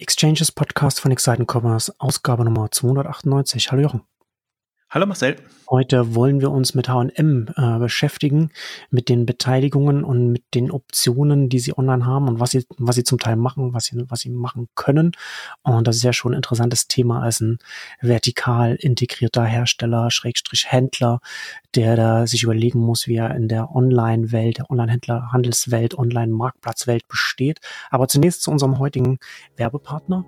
Exchanges Podcast von Exciting Commerce, Ausgabe Nummer 298. Hallo Jochen. Hallo Marcel. Heute wollen wir uns mit H&M äh, beschäftigen, mit den Beteiligungen und mit den Optionen, die sie online haben und was sie, was sie zum Teil machen, was sie, was sie machen können. Und das ist ja schon ein interessantes Thema als ein vertikal integrierter Hersteller, Schrägstrich Händler, der da sich überlegen muss, wie er in der Online-Welt, der Online-Händler, Handelswelt, Online-Marktplatzwelt besteht. Aber zunächst zu unserem heutigen Werbepartner.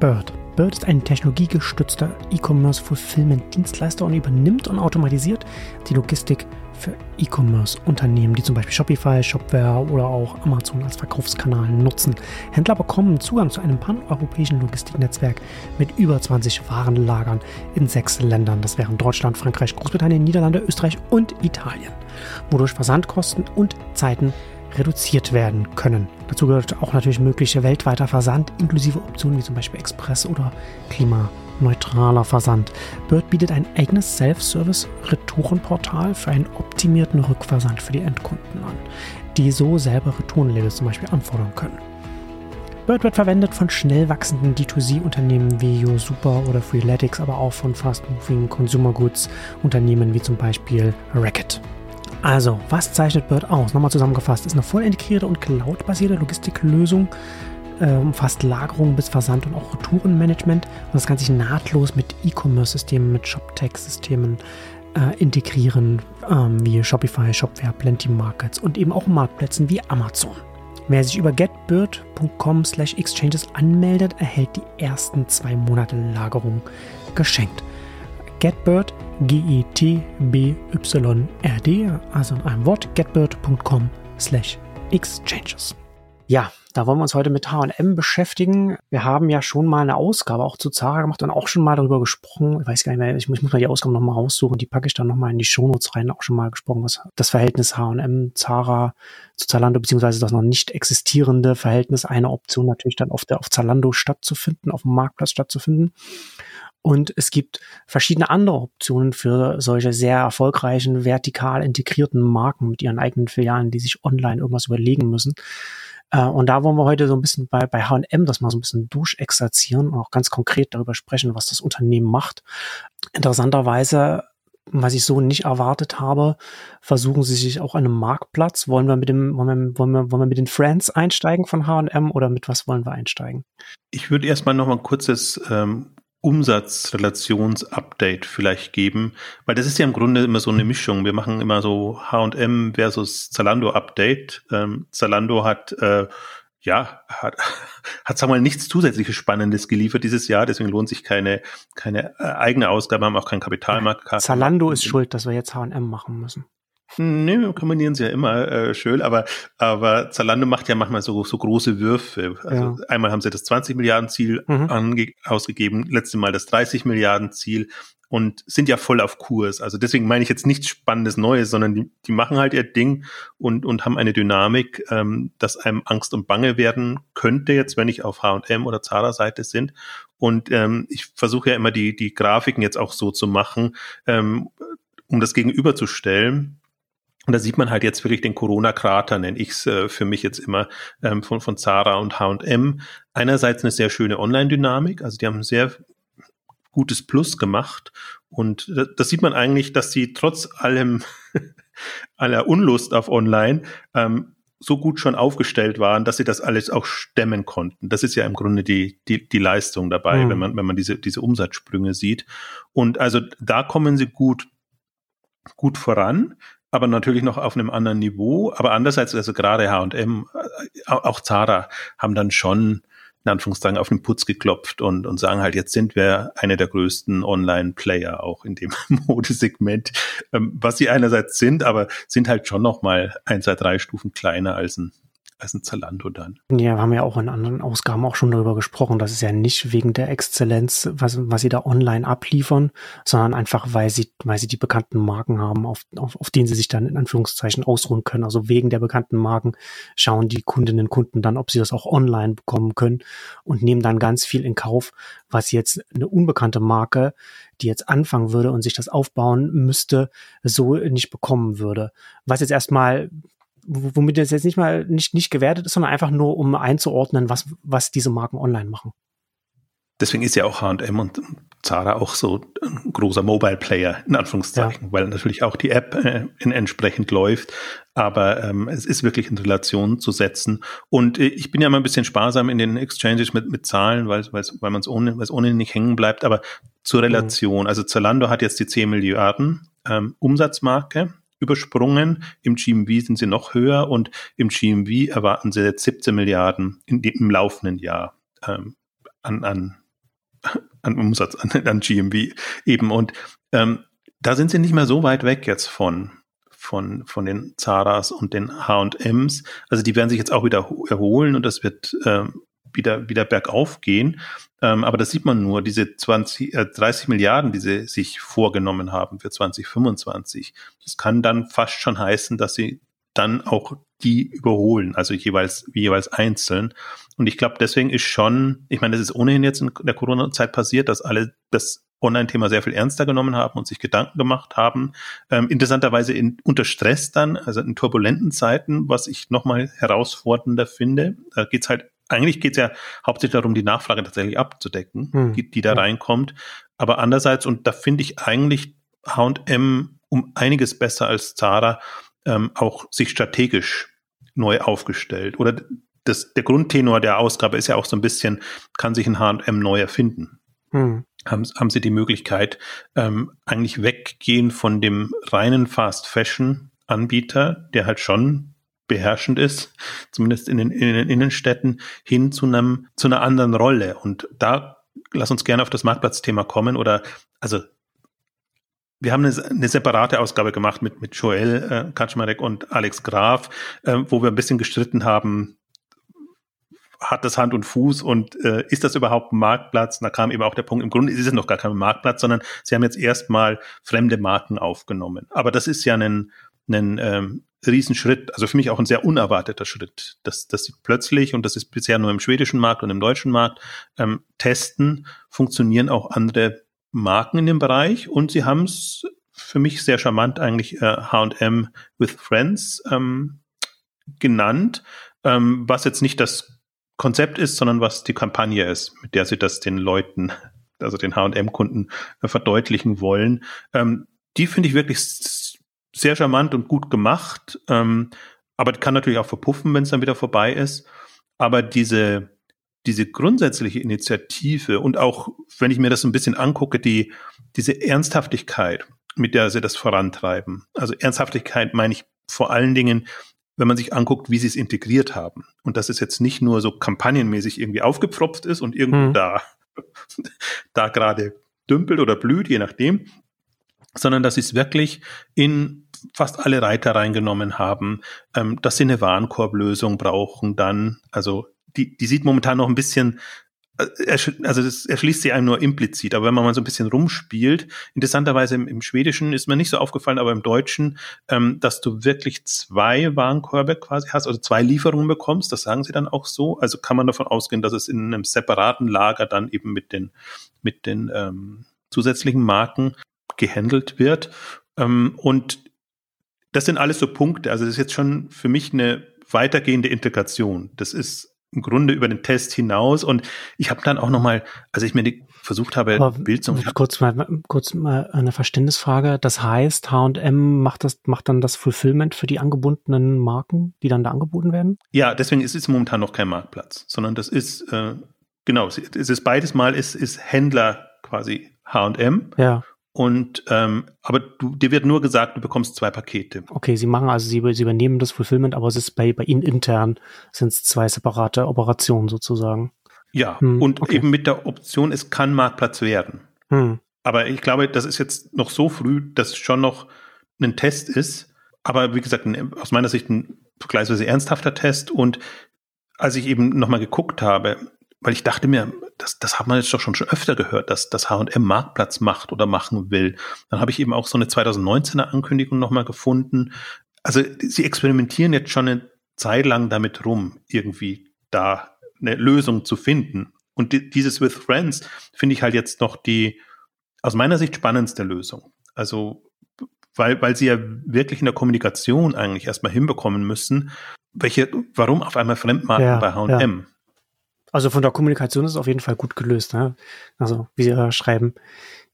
Bird. Bird ist ein technologiegestützter E-Commerce-Fulfillment-Dienstleister und übernimmt und automatisiert die Logistik für E-Commerce-Unternehmen, die zum Beispiel Shopify, Shopware oder auch Amazon als Verkaufskanal nutzen. Händler bekommen Zugang zu einem paneuropäischen Logistiknetzwerk mit über 20 Warenlagern in sechs Ländern. Das wären Deutschland, Frankreich, Großbritannien, Niederlande, Österreich und Italien, wodurch Versandkosten und Zeiten reduziert werden können. Dazu gehört auch natürlich möglicher weltweiter Versand inklusive Optionen wie zum Beispiel Express oder klimaneutraler Versand. Bird bietet ein eigenes Self-Service-Retourenportal für einen optimierten Rückversand für die Endkunden an, die so selber Retourenlabels zum Beispiel anfordern können. Bird wird verwendet von schnell wachsenden D2C-Unternehmen wie YoSuper oder Freeletics, aber auch von fast-moving Consumer Goods Unternehmen wie zum Beispiel Racket. Also, was zeichnet Bird aus? Nochmal zusammengefasst, ist eine voll integrierte und cloud-basierte Logistiklösung, äh, umfasst Lagerung bis Versand und auch Retourenmanagement und das kann sich nahtlos mit E-Commerce-Systemen, mit ShopTech-Systemen äh, integrieren, ähm, wie Shopify, Shopware, Plenty Markets und eben auch Marktplätzen wie Amazon. Wer sich über getbird.com slash exchanges anmeldet, erhält die ersten zwei Monate Lagerung geschenkt. Getbird, G-E-T-B-Y-R-D, also in einem Wort, getbird.com slash exchanges. Ja, da wollen wir uns heute mit H&M beschäftigen. Wir haben ja schon mal eine Ausgabe auch zu Zara gemacht und auch schon mal darüber gesprochen. Ich weiß gar nicht mehr, ich muss, ich muss mal die Ausgabe nochmal raussuchen. Die packe ich dann nochmal in die Shownotes rein. Auch schon mal gesprochen, was das Verhältnis H&M, Zara zu Zalando, beziehungsweise das noch nicht existierende Verhältnis, eine Option natürlich dann auf der, auf Zalando stattzufinden, auf dem Marktplatz stattzufinden. Und es gibt verschiedene andere Optionen für solche sehr erfolgreichen, vertikal integrierten Marken mit ihren eigenen Filialen, die sich online irgendwas überlegen müssen. Äh, und da wollen wir heute so ein bisschen bei, bei H&M das mal so ein bisschen durchexerzieren und auch ganz konkret darüber sprechen, was das Unternehmen macht. Interessanterweise was ich so nicht erwartet habe, versuchen sie sich auch an einem Marktplatz. Wollen wir mit dem, wollen wir, wollen wir, wollen wir mit den Friends einsteigen von H&M oder mit was wollen wir einsteigen? Ich würde erstmal noch mal ein kurzes ähm, Umsatzrelationsupdate vielleicht geben, weil das ist ja im Grunde immer so eine Mischung. Wir machen immer so H&M versus Zalando Update. Ähm, Zalando hat äh, ja, hat, hat sagen wir mal nichts zusätzliches Spannendes geliefert dieses Jahr, deswegen lohnt sich keine, keine äh, eigene Ausgabe, haben auch keinen Kapitalmarkt. Zalando ist schuld, dass wir jetzt H&M machen müssen. Nee, wir kombinieren sie ja immer äh, schön, aber, aber Zalando macht ja manchmal so, so große Würfe. Also ja. einmal haben sie das 20 Milliarden Ziel mhm. ausgegeben, letzte Mal das 30 Milliarden Ziel und sind ja voll auf Kurs. Also deswegen meine ich jetzt nichts Spannendes Neues, sondern die, die machen halt ihr Ding und, und haben eine Dynamik, ähm, dass einem Angst und Bange werden könnte, jetzt wenn ich auf H&M oder Zara Seite sind. Und ähm, ich versuche ja immer die, die Grafiken jetzt auch so zu machen, ähm, um das gegenüberzustellen und da sieht man halt jetzt wirklich den Corona-Krater, nenne ich es äh, für mich jetzt immer, ähm, von, von Zara und H&M. Einerseits eine sehr schöne Online-Dynamik, also die haben ein sehr gutes Plus gemacht. Und das, das sieht man eigentlich, dass sie trotz allem, aller Unlust auf Online, ähm, so gut schon aufgestellt waren, dass sie das alles auch stemmen konnten. Das ist ja im Grunde die, die, die Leistung dabei, mhm. wenn man, wenn man diese, diese Umsatzsprünge sieht. Und also da kommen sie gut, gut voran aber natürlich noch auf einem anderen Niveau. Aber andererseits, also gerade H&M, auch Zara haben dann schon in Anführungszeichen auf den Putz geklopft und, und sagen halt, jetzt sind wir eine der größten Online-Player auch in dem Modesegment, ähm, was sie einerseits sind, aber sind halt schon noch mal ein, zwei, drei Stufen kleiner als ein als ein Zalando dann. Ja, wir haben ja auch in anderen Ausgaben auch schon darüber gesprochen. Das ist ja nicht wegen der Exzellenz, was, was sie da online abliefern, sondern einfach, weil sie, weil sie die bekannten Marken haben, auf, auf, auf denen sie sich dann in Anführungszeichen ausruhen können. Also wegen der bekannten Marken schauen die Kundinnen und Kunden dann, ob sie das auch online bekommen können und nehmen dann ganz viel in Kauf, was jetzt eine unbekannte Marke, die jetzt anfangen würde und sich das aufbauen müsste, so nicht bekommen würde. Was jetzt erstmal womit das jetzt nicht mal nicht, nicht gewertet ist, sondern einfach nur, um einzuordnen, was, was diese Marken online machen. deswegen ist ja auch H&M und Zara auch so ein großer Mobile Player in Anführungszeichen, ja. weil natürlich auch die App äh, entsprechend läuft. Aber ähm, es ist wirklich in Relation zu setzen. Und äh, ich bin ja mal ein bisschen sparsam in den Exchanges mit, mit Zahlen, weil, weil, weil man es ohne, ohnehin nicht hängen bleibt. Aber zur mhm. Relation, mhm. also Zalando hat jetzt die 10 Milliarden ähm, Umsatzmarke übersprungen. Im GMV sind sie noch höher und im GMV erwarten sie jetzt 17 Milliarden in, im laufenden Jahr ähm, an, an an Umsatz, an, an GMV eben. Und ähm, da sind sie nicht mehr so weit weg jetzt von, von, von den Zaras und den H&Ms. Also die werden sich jetzt auch wieder erholen und das wird ähm, wieder, wieder bergauf gehen. Ähm, aber das sieht man nur, diese 20, äh, 30 Milliarden, die sie sich vorgenommen haben für 2025. Das kann dann fast schon heißen, dass sie dann auch die überholen, also jeweils, jeweils einzeln. Und ich glaube, deswegen ist schon, ich meine, das ist ohnehin jetzt in der Corona-Zeit passiert, dass alle das Online-Thema sehr viel ernster genommen haben und sich Gedanken gemacht haben. Ähm, interessanterweise in, unter Stress dann, also in turbulenten Zeiten, was ich nochmal herausfordernder finde. Da geht's halt, eigentlich geht's ja hauptsächlich darum, die Nachfrage tatsächlich abzudecken, hm. die, die da ja. reinkommt. Aber andererseits, und da finde ich eigentlich H&M um einiges besser als Zara, ähm, auch sich strategisch neu aufgestellt. Oder das, der Grundtenor der Ausgabe ist ja auch so ein bisschen, kann sich ein H&M neu erfinden. Hm. Haben, haben sie die Möglichkeit, ähm, eigentlich weggehen von dem reinen Fast Fashion Anbieter, der halt schon beherrschend ist, zumindest in den, in den Innenstädten, hin zu einem, zu einer anderen Rolle. Und da lass uns gerne auf das Marktplatzthema kommen oder, also, wir haben eine, eine separate Ausgabe gemacht mit, mit Joel äh, Kaczmarek und Alex Graf, äh, wo wir ein bisschen gestritten haben, hat das Hand und Fuß und äh, ist das überhaupt ein Marktplatz? da kam eben auch der Punkt, im Grunde ist es noch gar kein Marktplatz, sondern sie haben jetzt erstmal fremde Marken aufgenommen. Aber das ist ja ein, ein ähm, Riesenschritt, also für mich auch ein sehr unerwarteter Schritt, dass, dass sie plötzlich, und das ist bisher nur im schwedischen Markt und im deutschen Markt, ähm, testen, funktionieren auch andere Marken in dem Bereich und sie haben es für mich sehr charmant eigentlich H&M with Friends ähm, genannt, ähm, was jetzt nicht das Konzept ist, sondern was die Kampagne ist, mit der sie das den Leuten, also den H&M-Kunden äh, verdeutlichen wollen. Ähm, die finde ich wirklich sehr charmant und gut gemacht, ähm, aber kann natürlich auch verpuffen, wenn es dann wieder vorbei ist. Aber diese, diese grundsätzliche Initiative und auch, wenn ich mir das ein bisschen angucke, die, diese Ernsthaftigkeit, mit der sie das vorantreiben. Also Ernsthaftigkeit meine ich vor allen Dingen wenn man sich anguckt, wie sie es integriert haben. Und dass es jetzt nicht nur so kampagnenmäßig irgendwie aufgepfropft ist und irgendwo mhm. da, da gerade dümpelt oder blüht, je nachdem, sondern dass sie es wirklich in fast alle Reiter reingenommen haben, ähm, dass sie eine Warenkorblösung brauchen dann, also die, die sieht momentan noch ein bisschen also das erschließt sich einem nur implizit, aber wenn man mal so ein bisschen rumspielt, interessanterweise im, im Schwedischen ist mir nicht so aufgefallen, aber im Deutschen, ähm, dass du wirklich zwei Warenkörbe quasi hast, also zwei Lieferungen bekommst, das sagen sie dann auch so. Also kann man davon ausgehen, dass es in einem separaten Lager dann eben mit den, mit den ähm, zusätzlichen Marken gehandelt wird. Ähm, und das sind alles so Punkte. Also das ist jetzt schon für mich eine weitergehende Integration. Das ist im Grunde über den Test hinaus. Und ich habe dann auch noch mal, als ich mir die, versucht habe, Aber Bild zu kurz mal kurz mal eine Verständnisfrage. Das heißt, H&M macht das macht dann das Fulfillment für die angebundenen Marken, die dann da angeboten werden? Ja, deswegen ist es momentan noch kein Marktplatz, sondern das ist äh, genau, es ist beides mal ist ist Händler quasi H&M. Ja. Und ähm, aber du, dir wird nur gesagt, du bekommst zwei Pakete. Okay, sie machen also sie, sie übernehmen das Fulfillment, aber es ist bei, bei ihnen intern sind es zwei separate Operationen sozusagen. Ja, hm, und okay. eben mit der Option, es kann Marktplatz werden. Hm. Aber ich glaube, das ist jetzt noch so früh, dass es schon noch ein Test ist. Aber wie gesagt, aus meiner Sicht ein vergleichsweise ernsthafter Test. Und als ich eben nochmal geguckt habe, weil ich dachte mir, das, das hat man jetzt doch schon, schon öfter gehört, dass das H&M Marktplatz macht oder machen will. Dann habe ich eben auch so eine 2019er Ankündigung nochmal gefunden. Also sie experimentieren jetzt schon eine Zeit lang damit rum, irgendwie da eine Lösung zu finden. Und die, dieses With Friends finde ich halt jetzt noch die aus meiner Sicht spannendste Lösung. Also weil, weil sie ja wirklich in der Kommunikation eigentlich erstmal hinbekommen müssen, welche, warum auf einmal Fremdmarken ja, bei H&M? Ja. Also von der Kommunikation ist es auf jeden Fall gut gelöst. Ne? Also wie Sie schreiben,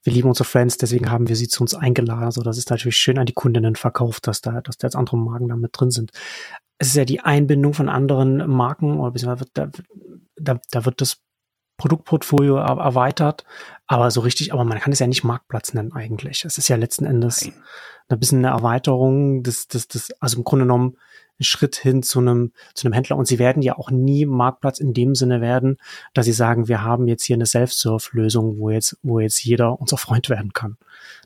wir lieben unsere Friends, deswegen haben wir sie zu uns eingeladen. Also das ist natürlich schön an die Kundinnen verkauft, dass da, dass da jetzt andere Marken da mit drin sind. Es ist ja die Einbindung von anderen Marken oder beziehungsweise da, da, da wird das Produktportfolio erweitert, aber so richtig, aber man kann es ja nicht Marktplatz nennen eigentlich. Es ist ja letzten Endes Nein. ein bisschen eine Erweiterung des, des, des, also im Grunde genommen Schritt hin zu einem, zu einem Händler. Und sie werden ja auch nie Marktplatz in dem Sinne werden, dass sie sagen, wir haben jetzt hier eine Self-Serve-Lösung, wo jetzt, wo jetzt jeder unser Freund werden kann.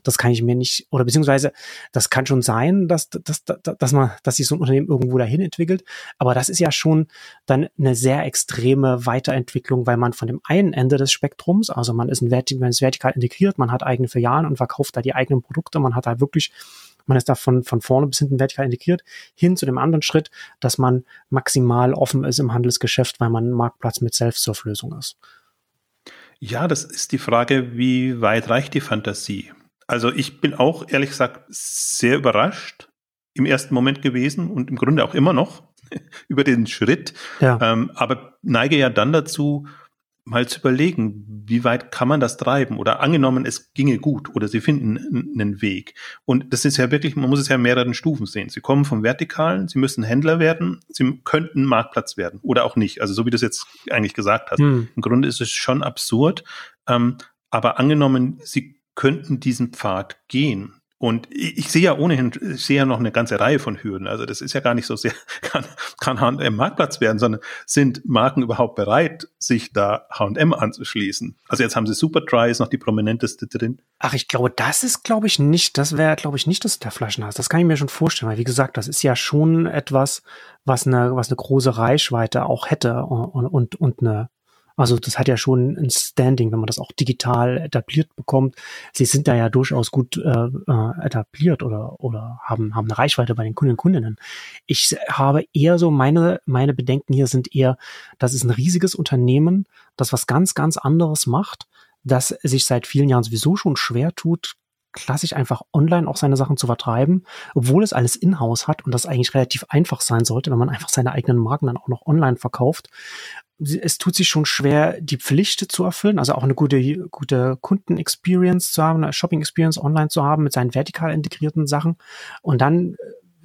Das kann ich mir nicht, oder beziehungsweise, das kann schon sein, dass, dass, dass, dass man, dass sich so ein Unternehmen irgendwo dahin entwickelt. Aber das ist ja schon dann eine sehr extreme Weiterentwicklung, weil man von dem einen Ende des Spektrums, also man ist, ein, man ist vertikal integriert, man hat eigene Filialen und verkauft da die eigenen Produkte, man hat da wirklich man ist da von, von vorne bis hinten vertikal integriert, hin zu dem anderen Schritt, dass man maximal offen ist im Handelsgeschäft, weil man ein Marktplatz mit Self-Serve-Lösung ist. Ja, das ist die Frage, wie weit reicht die Fantasie? Also ich bin auch ehrlich gesagt sehr überrascht im ersten Moment gewesen und im Grunde auch immer noch über den Schritt, ja. ähm, aber neige ja dann dazu, mal zu überlegen, wie weit kann man das treiben oder angenommen, es ginge gut oder sie finden einen Weg. Und das ist ja wirklich, man muss es ja in mehreren Stufen sehen. Sie kommen vom Vertikalen, sie müssen Händler werden, sie könnten Marktplatz werden oder auch nicht. Also so wie du es jetzt eigentlich gesagt hast. Hm. Im Grunde ist es schon absurd. Ähm, aber angenommen, sie könnten diesen Pfad gehen und ich, sehe ja ohnehin, ich sehe ja noch eine ganze Reihe von Hürden. Also das ist ja gar nicht so sehr, kann, kann H&M Marktplatz werden, sondern sind Marken überhaupt bereit, sich da H&M anzuschließen? Also jetzt haben sie Superdry, ist noch die prominenteste drin. Ach, ich glaube, das ist, glaube ich, nicht, das wäre, glaube ich, nicht das der Flaschenhals. Das kann ich mir schon vorstellen, weil wie gesagt, das ist ja schon etwas, was eine, was eine große Reichweite auch hätte und, und, und eine, also das hat ja schon ein Standing, wenn man das auch digital etabliert bekommt. Sie sind da ja durchaus gut äh, äh, etabliert oder, oder haben, haben eine Reichweite bei den Kunden und Kundinnen. Ich habe eher so, meine, meine Bedenken hier sind eher, das ist ein riesiges Unternehmen, das was ganz, ganz anderes macht, das sich seit vielen Jahren sowieso schon schwer tut, klassisch einfach online auch seine Sachen zu vertreiben, obwohl es alles in-house hat und das eigentlich relativ einfach sein sollte, wenn man einfach seine eigenen Marken dann auch noch online verkauft es tut sich schon schwer, die Pflicht zu erfüllen, also auch eine gute, gute Kunden-Experience zu haben, eine Shopping-Experience online zu haben mit seinen vertikal integrierten Sachen und dann äh,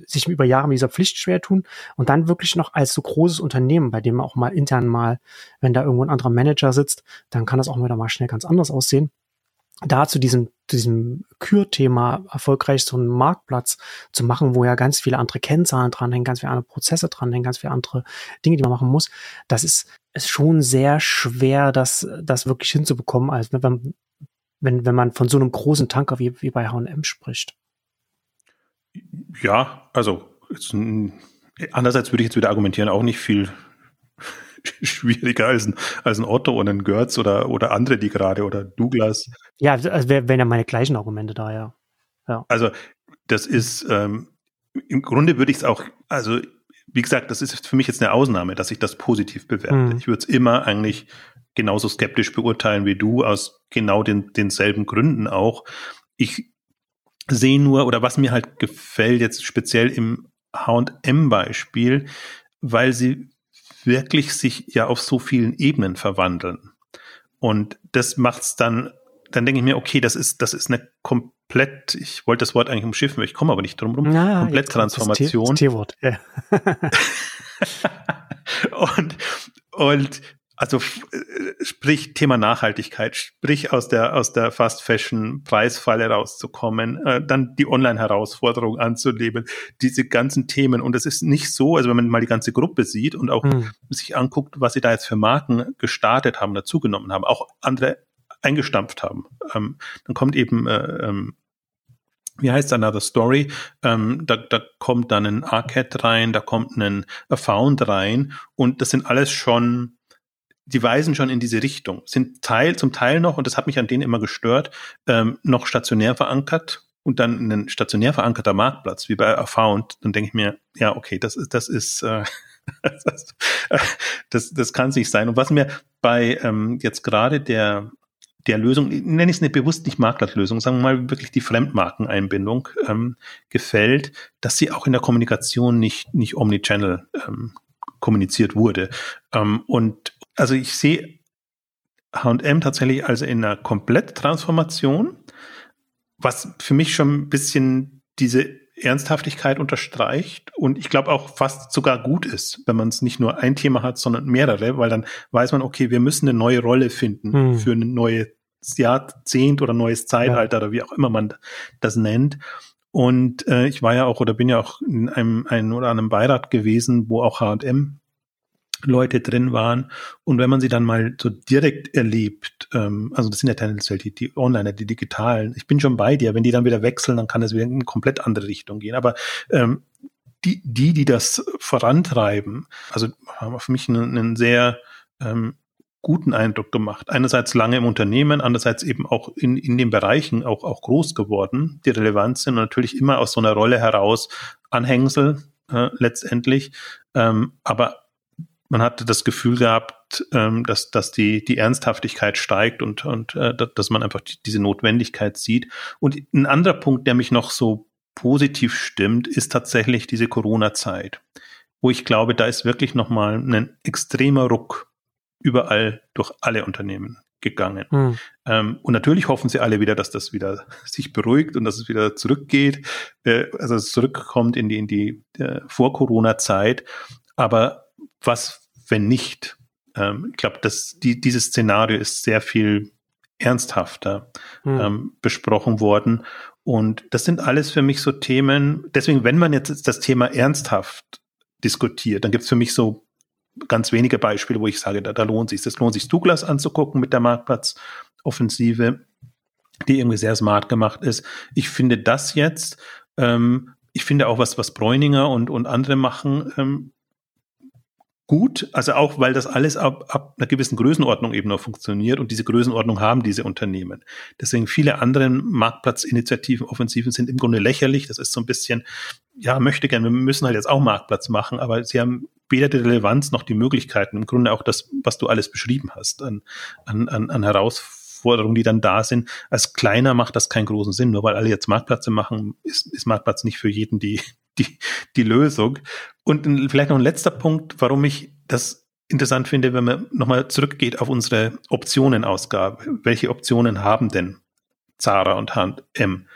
sich über Jahre mit dieser Pflicht schwer tun und dann wirklich noch als so großes Unternehmen, bei dem auch mal intern mal, wenn da irgendwo ein anderer Manager sitzt, dann kann das auch wieder mal schnell ganz anders aussehen da zu diesem, diesem Kürthema erfolgreich so einen Marktplatz zu machen, wo ja ganz viele andere Kennzahlen dranhängen, ganz viele andere Prozesse dranhängen, ganz viele andere Dinge, die man machen muss, das ist, ist schon sehr schwer, das, das wirklich hinzubekommen, als wenn, wenn, wenn man von so einem großen Tanker wie, wie bei H&M spricht. Ja, also andererseits würde ich jetzt wieder argumentieren, auch nicht viel schwieriger als ein, als ein Otto und ein Götz oder, oder andere, die gerade, oder Douglas. Ja, also wären ja meine gleichen Argumente da, ja. ja. Also, das ist, ähm, im Grunde würde ich es auch, also, wie gesagt, das ist für mich jetzt eine Ausnahme, dass ich das positiv bewerte. Mhm. Ich würde es immer eigentlich genauso skeptisch beurteilen wie du, aus genau den, denselben Gründen auch. Ich sehe nur, oder was mir halt gefällt, jetzt speziell im HM-Beispiel, weil sie wirklich sich ja auf so vielen Ebenen verwandeln. Und das macht's dann, dann denke ich mir, okay, das ist, das ist eine komplett, ich wollte das Wort eigentlich umschiffen, ich komme aber nicht drum rum, ja, komplett Transformation. T-Wort, ja. und, und also äh, sprich Thema Nachhaltigkeit, sprich aus der aus der Fast Fashion Preisfalle rauszukommen, äh, dann die Online Herausforderung anzunehmen, diese ganzen Themen und es ist nicht so, also wenn man mal die ganze Gruppe sieht und auch mhm. sich anguckt, was sie da jetzt für Marken gestartet haben, dazugenommen haben, auch andere eingestampft haben, ähm, dann kommt eben äh, ähm, wie heißt Another Story? Ähm, da, da kommt dann ein Arcade rein, da kommt ein Found rein und das sind alles schon die weisen schon in diese Richtung, sind Teil, zum Teil noch, und das hat mich an denen immer gestört, ähm, noch stationär verankert und dann ein stationär verankerter Marktplatz, wie bei Afound, dann denke ich mir, ja, okay, das ist, das ist, äh, das, das kann es nicht sein. Und was mir bei ähm, jetzt gerade der der Lösung, nenne ich es eine bewusst nicht Marktplatzlösung, sagen wir mal wirklich die Fremdmarkeneinbindung ähm, gefällt, dass sie auch in der Kommunikation nicht, nicht Omnichannel ähm, kommuniziert wurde. Ähm, und also ich sehe H&M tatsächlich also in einer Kompletttransformation, was für mich schon ein bisschen diese Ernsthaftigkeit unterstreicht und ich glaube auch fast sogar gut ist, wenn man es nicht nur ein Thema hat, sondern mehrere, weil dann weiß man, okay, wir müssen eine neue Rolle finden hm. für ein neues Jahrzehnt oder neues Zeitalter ja. oder wie auch immer man das nennt. Und äh, ich war ja auch oder bin ja auch in einem, einem oder einem Beirat gewesen, wo auch H&M Leute drin waren. Und wenn man sie dann mal so direkt erlebt, ähm, also das sind ja tendenziell die, die Online, die digitalen, ich bin schon bei dir, wenn die dann wieder wechseln, dann kann es wieder in eine komplett andere Richtung gehen. Aber ähm, die, die, die das vorantreiben, also haben für mich einen, einen sehr ähm, guten Eindruck gemacht. Einerseits lange im Unternehmen, andererseits eben auch in, in den Bereichen auch, auch groß geworden, die relevant sind und natürlich immer aus so einer Rolle heraus Anhängsel äh, letztendlich. Ähm, aber man hatte das Gefühl gehabt, ähm, dass, dass die, die Ernsthaftigkeit steigt und, und äh, dass man einfach die, diese Notwendigkeit sieht. Und ein anderer Punkt, der mich noch so positiv stimmt, ist tatsächlich diese Corona-Zeit, wo ich glaube, da ist wirklich nochmal ein extremer Ruck überall durch alle Unternehmen gegangen. Hm. Ähm, und natürlich hoffen sie alle wieder, dass das wieder sich beruhigt und dass es wieder zurückgeht, äh, also es zurückkommt in die, in die äh, Vor-Corona-Zeit. Aber was wenn nicht. Ähm, ich glaube, dass die, dieses Szenario ist sehr viel ernsthafter hm. ähm, besprochen worden. Und das sind alles für mich so Themen. Deswegen, wenn man jetzt das Thema ernsthaft diskutiert, dann gibt es für mich so ganz wenige Beispiele, wo ich sage, da, da lohnt sich. Das lohnt sich Douglas anzugucken mit der Marktplatzoffensive, die irgendwie sehr smart gemacht ist. Ich finde das jetzt, ähm, ich finde auch was, was Bräuninger und, und andere machen, ähm, gut, also auch weil das alles ab, ab einer gewissen Größenordnung eben noch funktioniert und diese Größenordnung haben diese Unternehmen. Deswegen viele andere Marktplatzinitiativen, Offensiven sind im Grunde lächerlich. Das ist so ein bisschen, ja, möchte gerne, wir müssen halt jetzt auch Marktplatz machen, aber sie haben weder die Relevanz noch die Möglichkeiten, im Grunde auch das, was du alles beschrieben hast, an, an, an, an Herausforderungen, die dann da sind. Als kleiner macht das keinen großen Sinn. Nur weil alle jetzt Marktplätze machen, ist, ist Marktplatz nicht für jeden die, die, die Lösung. Und vielleicht noch ein letzter Punkt, warum ich das interessant finde, wenn man nochmal zurückgeht auf unsere Optionenausgabe. Welche Optionen haben denn Zara und H&M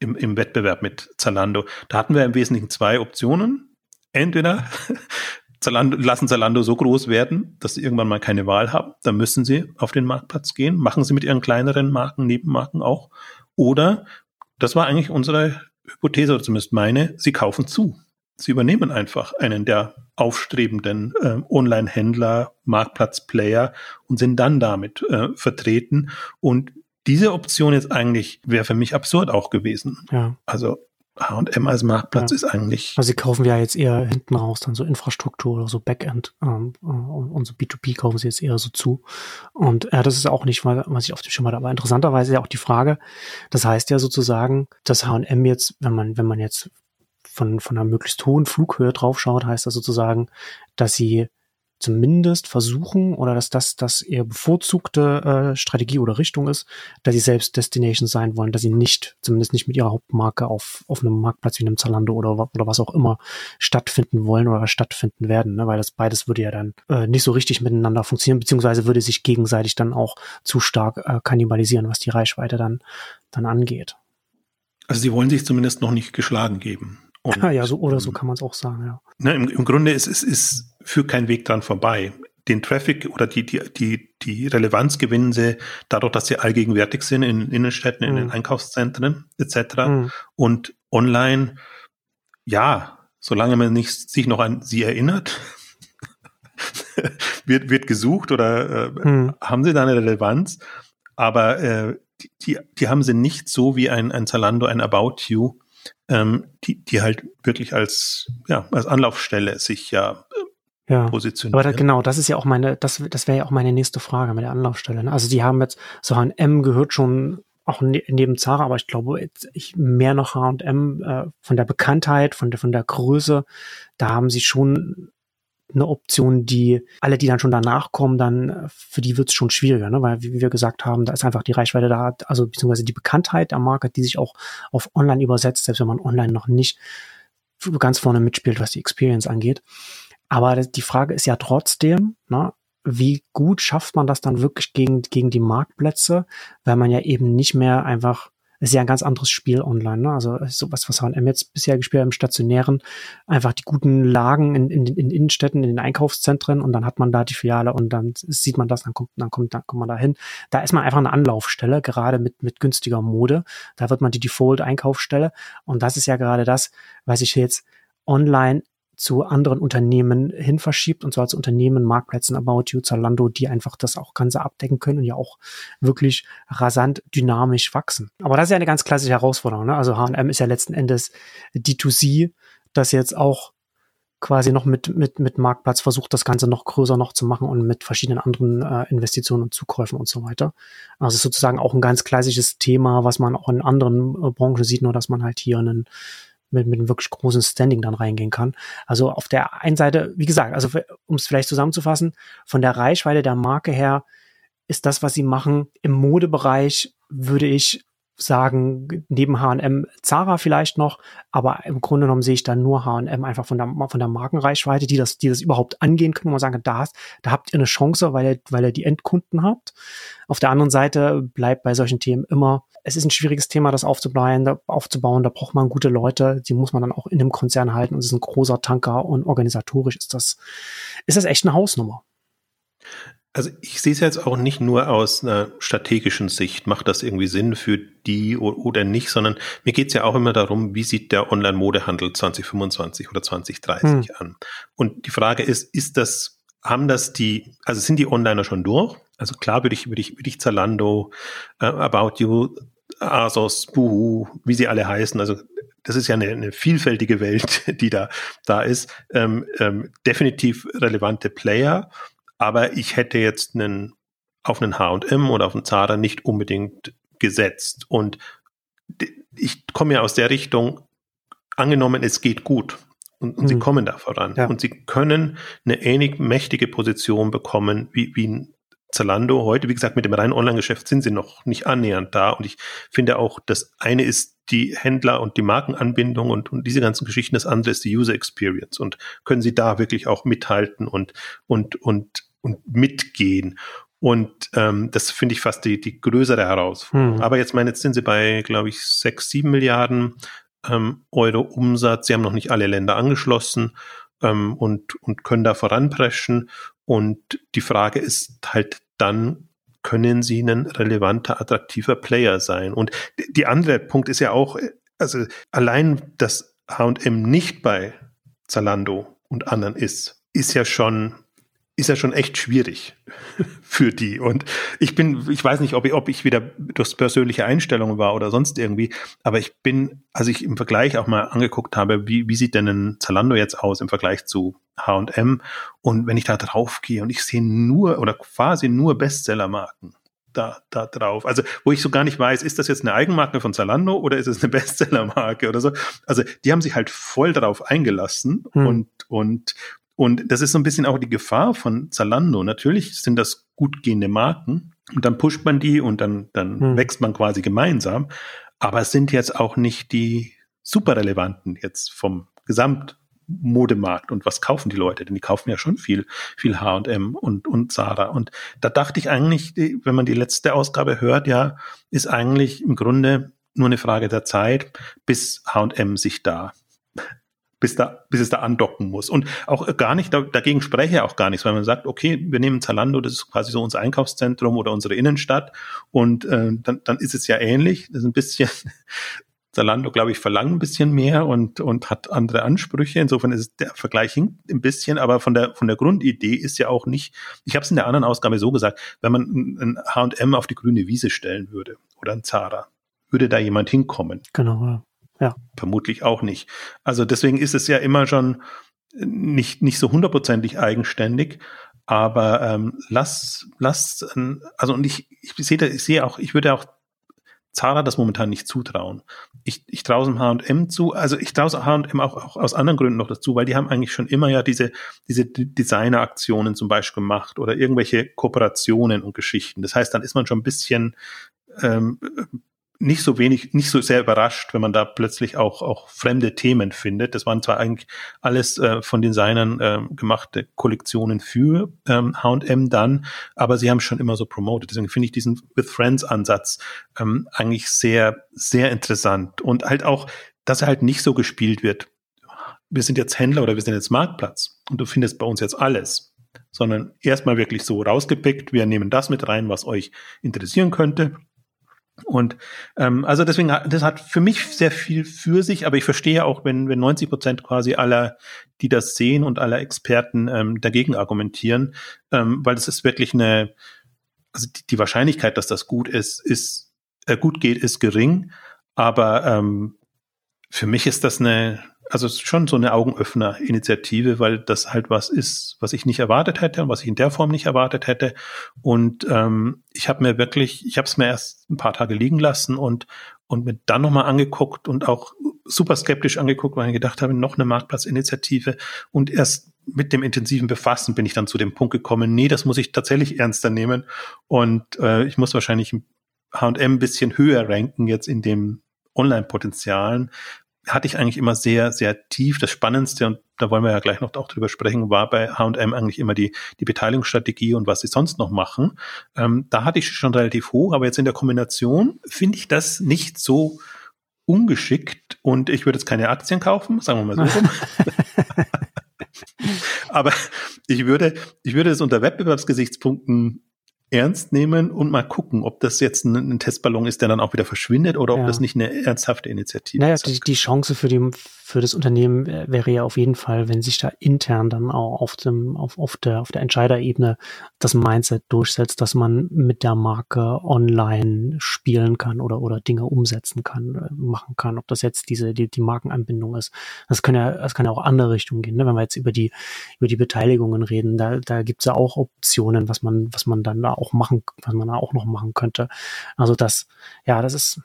im, im Wettbewerb mit Zalando? Da hatten wir im Wesentlichen zwei Optionen. Entweder Zalando, lassen Zalando so groß werden, dass sie irgendwann mal keine Wahl haben. Dann müssen sie auf den Marktplatz gehen. Machen sie mit ihren kleineren Marken, Nebenmarken auch. Oder, das war eigentlich unsere Hypothese oder zumindest meine, sie kaufen zu. Sie übernehmen einfach einen der aufstrebenden äh, Online-Händler, Marktplatzplayer und sind dann damit äh, vertreten. Und diese Option jetzt eigentlich wäre für mich absurd auch gewesen. Ja. Also H&M als Marktplatz ja. ist eigentlich. Also sie kaufen ja jetzt eher hinten raus dann so Infrastruktur oder so Backend ähm, äh, und so B2B kaufen sie jetzt eher so zu. Und äh, das ist auch nicht, was ich auf dem Schirm hatte. Aber interessanterweise ja auch die Frage, das heißt ja sozusagen, dass H&M jetzt, wenn man, wenn man jetzt von, von einer möglichst hohen Flughöhe draufschaut, heißt das sozusagen, dass sie zumindest versuchen oder dass das das eher bevorzugte äh, Strategie oder Richtung ist, dass sie selbst Destination sein wollen, dass sie nicht, zumindest nicht mit ihrer Hauptmarke auf, auf einem Marktplatz wie einem Zalando oder, oder was auch immer stattfinden wollen oder stattfinden werden, ne? weil das beides würde ja dann äh, nicht so richtig miteinander funktionieren, beziehungsweise würde sich gegenseitig dann auch zu stark äh, kannibalisieren, was die Reichweite dann, dann angeht. Also sie wollen sich zumindest noch nicht geschlagen geben. Und, ja, so oder so ähm, kann man es auch sagen, ja. Ne, im, Im Grunde ist es ist, führt kein Weg dran vorbei. Den Traffic oder die, die, die, die Relevanz gewinnen sie dadurch, dass sie allgegenwärtig sind in Innenstädten, in den mhm. Einkaufszentren etc. Mhm. Und online, ja, solange man nicht sich noch an sie erinnert, wird, wird gesucht oder äh, mhm. haben sie da eine Relevanz. Aber äh, die, die, die haben sie nicht so wie ein, ein Zalando, ein About You, ähm, die, die halt wirklich als, ja, als Anlaufstelle sich ja, äh, ja. positionieren. Aber da, genau, das ist ja auch meine, das, das wäre ja auch meine nächste Frage mit der Anlaufstelle. Ne? Also die haben jetzt, so H&M gehört schon auch ne, neben Zara, aber ich glaube, ich mehr noch H&M äh, von der Bekanntheit, von der, von der Größe, da haben sie schon eine Option, die alle, die dann schon danach kommen, dann für die wird es schon schwieriger, ne? weil wie wir gesagt haben, da ist einfach die Reichweite da, also beziehungsweise die Bekanntheit der Marke, die sich auch auf Online übersetzt, selbst wenn man online noch nicht ganz vorne mitspielt, was die Experience angeht. Aber die Frage ist ja trotzdem, ne, wie gut schafft man das dann wirklich gegen, gegen die Marktplätze, weil man ja eben nicht mehr einfach ist ja ein ganz anderes Spiel online. Ne? Also sowas, was H&M jetzt bisher gespielt im Stationären, einfach die guten Lagen in, in, in Innenstädten, in den Einkaufszentren und dann hat man da die Filiale und dann sieht man das, dann kommt, dann kommt, dann kommt man da hin. Da ist man einfach eine Anlaufstelle, gerade mit, mit günstiger Mode. Da wird man die Default-Einkaufsstelle und das ist ja gerade das, was ich jetzt online zu anderen Unternehmen hin verschiebt, und zwar zu Unternehmen, Marktplätzen, About You, Zalando, die einfach das auch Ganze abdecken können und ja auch wirklich rasant dynamisch wachsen. Aber das ist ja eine ganz klassische Herausforderung. Ne? Also H&M ist ja letzten Endes D2C, das jetzt auch quasi noch mit, mit, mit Marktplatz versucht, das Ganze noch größer noch zu machen und mit verschiedenen anderen äh, Investitionen und Zukäufen und so weiter. Also sozusagen auch ein ganz klassisches Thema, was man auch in anderen äh, Branchen sieht, nur dass man halt hier einen mit, mit einem wirklich großen Standing dann reingehen kann. Also auf der einen Seite, wie gesagt, also um es vielleicht zusammenzufassen, von der Reichweite der Marke her ist das, was sie machen, im Modebereich würde ich sagen, neben H&M Zara vielleicht noch, aber im Grunde genommen sehe ich da nur H&M einfach von der, von der Markenreichweite, die das, die das überhaupt angehen können, wo man sagen, da, da habt ihr eine Chance, weil ihr, weil ihr die Endkunden habt. Auf der anderen Seite bleibt bei solchen Themen immer, es ist ein schwieriges Thema, das aufzubauen, da, aufzubauen, da braucht man gute Leute, die muss man dann auch in dem Konzern halten und es ist ein großer Tanker und organisatorisch ist das, ist das echt eine Hausnummer. Also ich sehe es jetzt auch nicht nur aus einer strategischen Sicht, macht das irgendwie Sinn für die oder nicht, sondern mir geht es ja auch immer darum, wie sieht der Online-Modehandel 2025 oder 2030 hm. an. Und die Frage ist, ist das, haben das die, also sind die Onliner schon durch? Also klar würde ich, würde ich, würde ich Zalando, uh, About You, Asos, Boohoo, wie sie alle heißen, also das ist ja eine, eine vielfältige Welt, die da, da ist, ähm, ähm, definitiv relevante Player aber ich hätte jetzt einen auf einen H&M oder auf einen Zara nicht unbedingt gesetzt. Und ich komme ja aus der Richtung, angenommen, es geht gut und, und mhm. sie kommen da voran ja. und sie können eine ähnlich mächtige Position bekommen wie, wie ein Zalando heute. Wie gesagt, mit dem reinen Online-Geschäft sind sie noch nicht annähernd da und ich finde auch, das eine ist die Händler und die Markenanbindung und, und diese ganzen Geschichten, das andere ist die User Experience und können sie da wirklich auch mithalten und, und, und und mitgehen. Und ähm, das finde ich fast die, die größere Herausforderung. Hm. Aber jetzt meine, jetzt sind sie bei, glaube ich, sechs, sieben Milliarden ähm, Euro Umsatz. Sie haben noch nicht alle Länder angeschlossen ähm, und, und können da voranpreschen. Und die Frage ist halt dann, können sie ein relevanter, attraktiver Player sein? Und die andere Punkt ist ja auch, also allein, dass H&M nicht bei Zalando und anderen ist, ist ja schon ist ja schon echt schwierig für die. Und ich bin, ich weiß nicht, ob ich, ob ich wieder durch persönliche Einstellungen war oder sonst irgendwie, aber ich bin, als ich im Vergleich auch mal angeguckt habe, wie, wie sieht denn ein Zalando jetzt aus im Vergleich zu H&M? Und wenn ich da drauf gehe und ich sehe nur oder quasi nur Bestsellermarken, da, da drauf. Also, wo ich so gar nicht weiß, ist das jetzt eine Eigenmarke von Zalando oder ist es eine Bestsellermarke oder so? Also, die haben sich halt voll darauf eingelassen hm. und, und und das ist so ein bisschen auch die Gefahr von Zalando. Natürlich sind das gut gehende Marken und dann pusht man die und dann, dann hm. wächst man quasi gemeinsam. Aber es sind jetzt auch nicht die super relevanten jetzt vom Gesamtmodemarkt und was kaufen die Leute? Denn die kaufen ja schon viel, viel H&M und, und Zara. Und da dachte ich eigentlich, wenn man die letzte Ausgabe hört, ja, ist eigentlich im Grunde nur eine Frage der Zeit, bis H&M sich da bis da, bis es da andocken muss. Und auch gar nicht, da, dagegen spreche ich auch gar nichts, weil man sagt, okay, wir nehmen Zalando, das ist quasi so unser Einkaufszentrum oder unsere Innenstadt und äh, dann, dann ist es ja ähnlich. Das ist ein bisschen, Zalando, glaube ich, verlangt ein bisschen mehr und, und hat andere Ansprüche. Insofern ist der Vergleich hinkt ein bisschen, aber von der, von der Grundidee ist ja auch nicht, ich habe es in der anderen Ausgabe so gesagt, wenn man ein H&M auf die grüne Wiese stellen würde oder ein Zara, würde da jemand hinkommen. Genau, ja. Ja. Vermutlich auch nicht. Also deswegen ist es ja immer schon nicht, nicht so hundertprozentig eigenständig, aber ähm, lass, lass, also und ich, ich sehe, ich sehe auch, ich würde auch Zara das momentan nicht zutrauen. Ich, ich traue es H&M zu, also ich traue H&M auch, auch aus anderen Gründen noch dazu, weil die haben eigentlich schon immer ja diese, diese Designeraktionen zum Beispiel gemacht oder irgendwelche Kooperationen und Geschichten. Das heißt, dann ist man schon ein bisschen ähm, nicht so wenig, nicht so sehr überrascht, wenn man da plötzlich auch, auch fremde Themen findet. Das waren zwar eigentlich alles äh, von Designern äh, gemachte Kollektionen für ähm, H&M dann, aber sie haben schon immer so promoted. Deswegen finde ich diesen With Friends Ansatz ähm, eigentlich sehr, sehr interessant und halt auch, dass er halt nicht so gespielt wird. Wir sind jetzt Händler oder wir sind jetzt Marktplatz und du findest bei uns jetzt alles sondern erstmal wirklich so rausgepickt, wir nehmen das mit rein, was euch interessieren könnte und ähm, also deswegen, das hat für mich sehr viel für sich, aber ich verstehe auch, wenn, wenn 90 Prozent quasi aller, die das sehen und aller Experten ähm, dagegen argumentieren, ähm, weil das ist wirklich eine, also die, die Wahrscheinlichkeit, dass das gut ist, ist äh, gut geht, ist gering, aber ähm, für mich ist das eine, also schon so eine Augenöffner-Initiative, weil das halt was ist, was ich nicht erwartet hätte und was ich in der Form nicht erwartet hätte. Und ähm, ich habe mir wirklich, ich habe es mir erst ein paar Tage liegen lassen und und mir dann nochmal angeguckt und auch super skeptisch angeguckt, weil ich gedacht habe, noch eine Marktplatzinitiative. Und erst mit dem intensiven Befassen bin ich dann zu dem Punkt gekommen, nee, das muss ich tatsächlich ernster nehmen. Und äh, ich muss wahrscheinlich H&M ein bisschen höher ranken jetzt in dem Online-Potenzialen, hatte ich eigentlich immer sehr, sehr tief. Das Spannendste, und da wollen wir ja gleich noch auch drüber sprechen, war bei H&M eigentlich immer die, die Beteiligungsstrategie und was sie sonst noch machen. Ähm, da hatte ich schon relativ hoch, aber jetzt in der Kombination finde ich das nicht so ungeschickt und ich würde jetzt keine Aktien kaufen, sagen wir mal so aber ich würde, ich würde es unter Wettbewerbsgesichtspunkten ernst nehmen und mal gucken, ob das jetzt ein, ein Testballon ist, der dann auch wieder verschwindet oder ob ja. das nicht eine ernsthafte Initiative naja, ist. Naja, die, die Chance für die für das Unternehmen wäre ja auf jeden Fall, wenn sich da intern dann auch auf dem, auf, auf der, auf der Entscheiderebene das Mindset durchsetzt, dass man mit der Marke online spielen kann oder, oder Dinge umsetzen kann, äh, machen kann. Ob das jetzt diese, die, die Markenanbindung ist. Das kann ja, das kann ja auch andere Richtungen gehen, ne? Wenn wir jetzt über die, über die Beteiligungen reden, da, da gibt's ja auch Optionen, was man, was man dann da auch machen, was man da auch noch machen könnte. Also das, ja, das ist,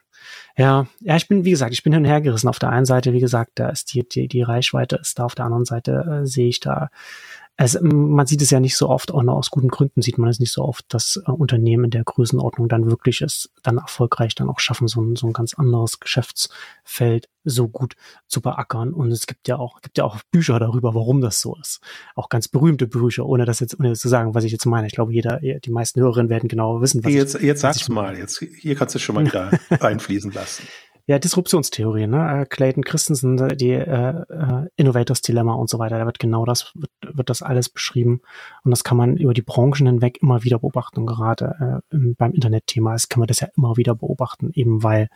ja, ja, ich bin, wie gesagt, ich bin hin und her gerissen. Auf der einen Seite, wie gesagt, da ist die, die, die Reichweite ist da, auf der anderen Seite äh, sehe ich da es, man sieht es ja nicht so oft, auch noch aus guten Gründen sieht man es nicht so oft, dass äh, Unternehmen in der Größenordnung dann wirklich es dann erfolgreich dann auch schaffen, so ein, so ein ganz anderes Geschäftsfeld so gut zu beackern. Und es gibt ja auch, gibt ja auch Bücher darüber, warum das so ist. Auch ganz berühmte Bücher, ohne das jetzt, ohne zu sagen, was ich jetzt meine. Ich glaube, jeder, die meisten Hörerinnen werden genau wissen, was jetzt, ich, jetzt sagst du mal, jetzt, hier kannst du schon mal wieder einfließen lassen. Ja, Disruptionstheorie, ne? Äh, Clayton Christensen, äh, die äh, äh, Innovators Dilemma und so weiter, da wird genau das, wird, wird das alles beschrieben. Und das kann man über die Branchen hinweg immer wieder beobachten. Gerade äh, beim Internetthema ist, kann man das ja immer wieder beobachten, eben weil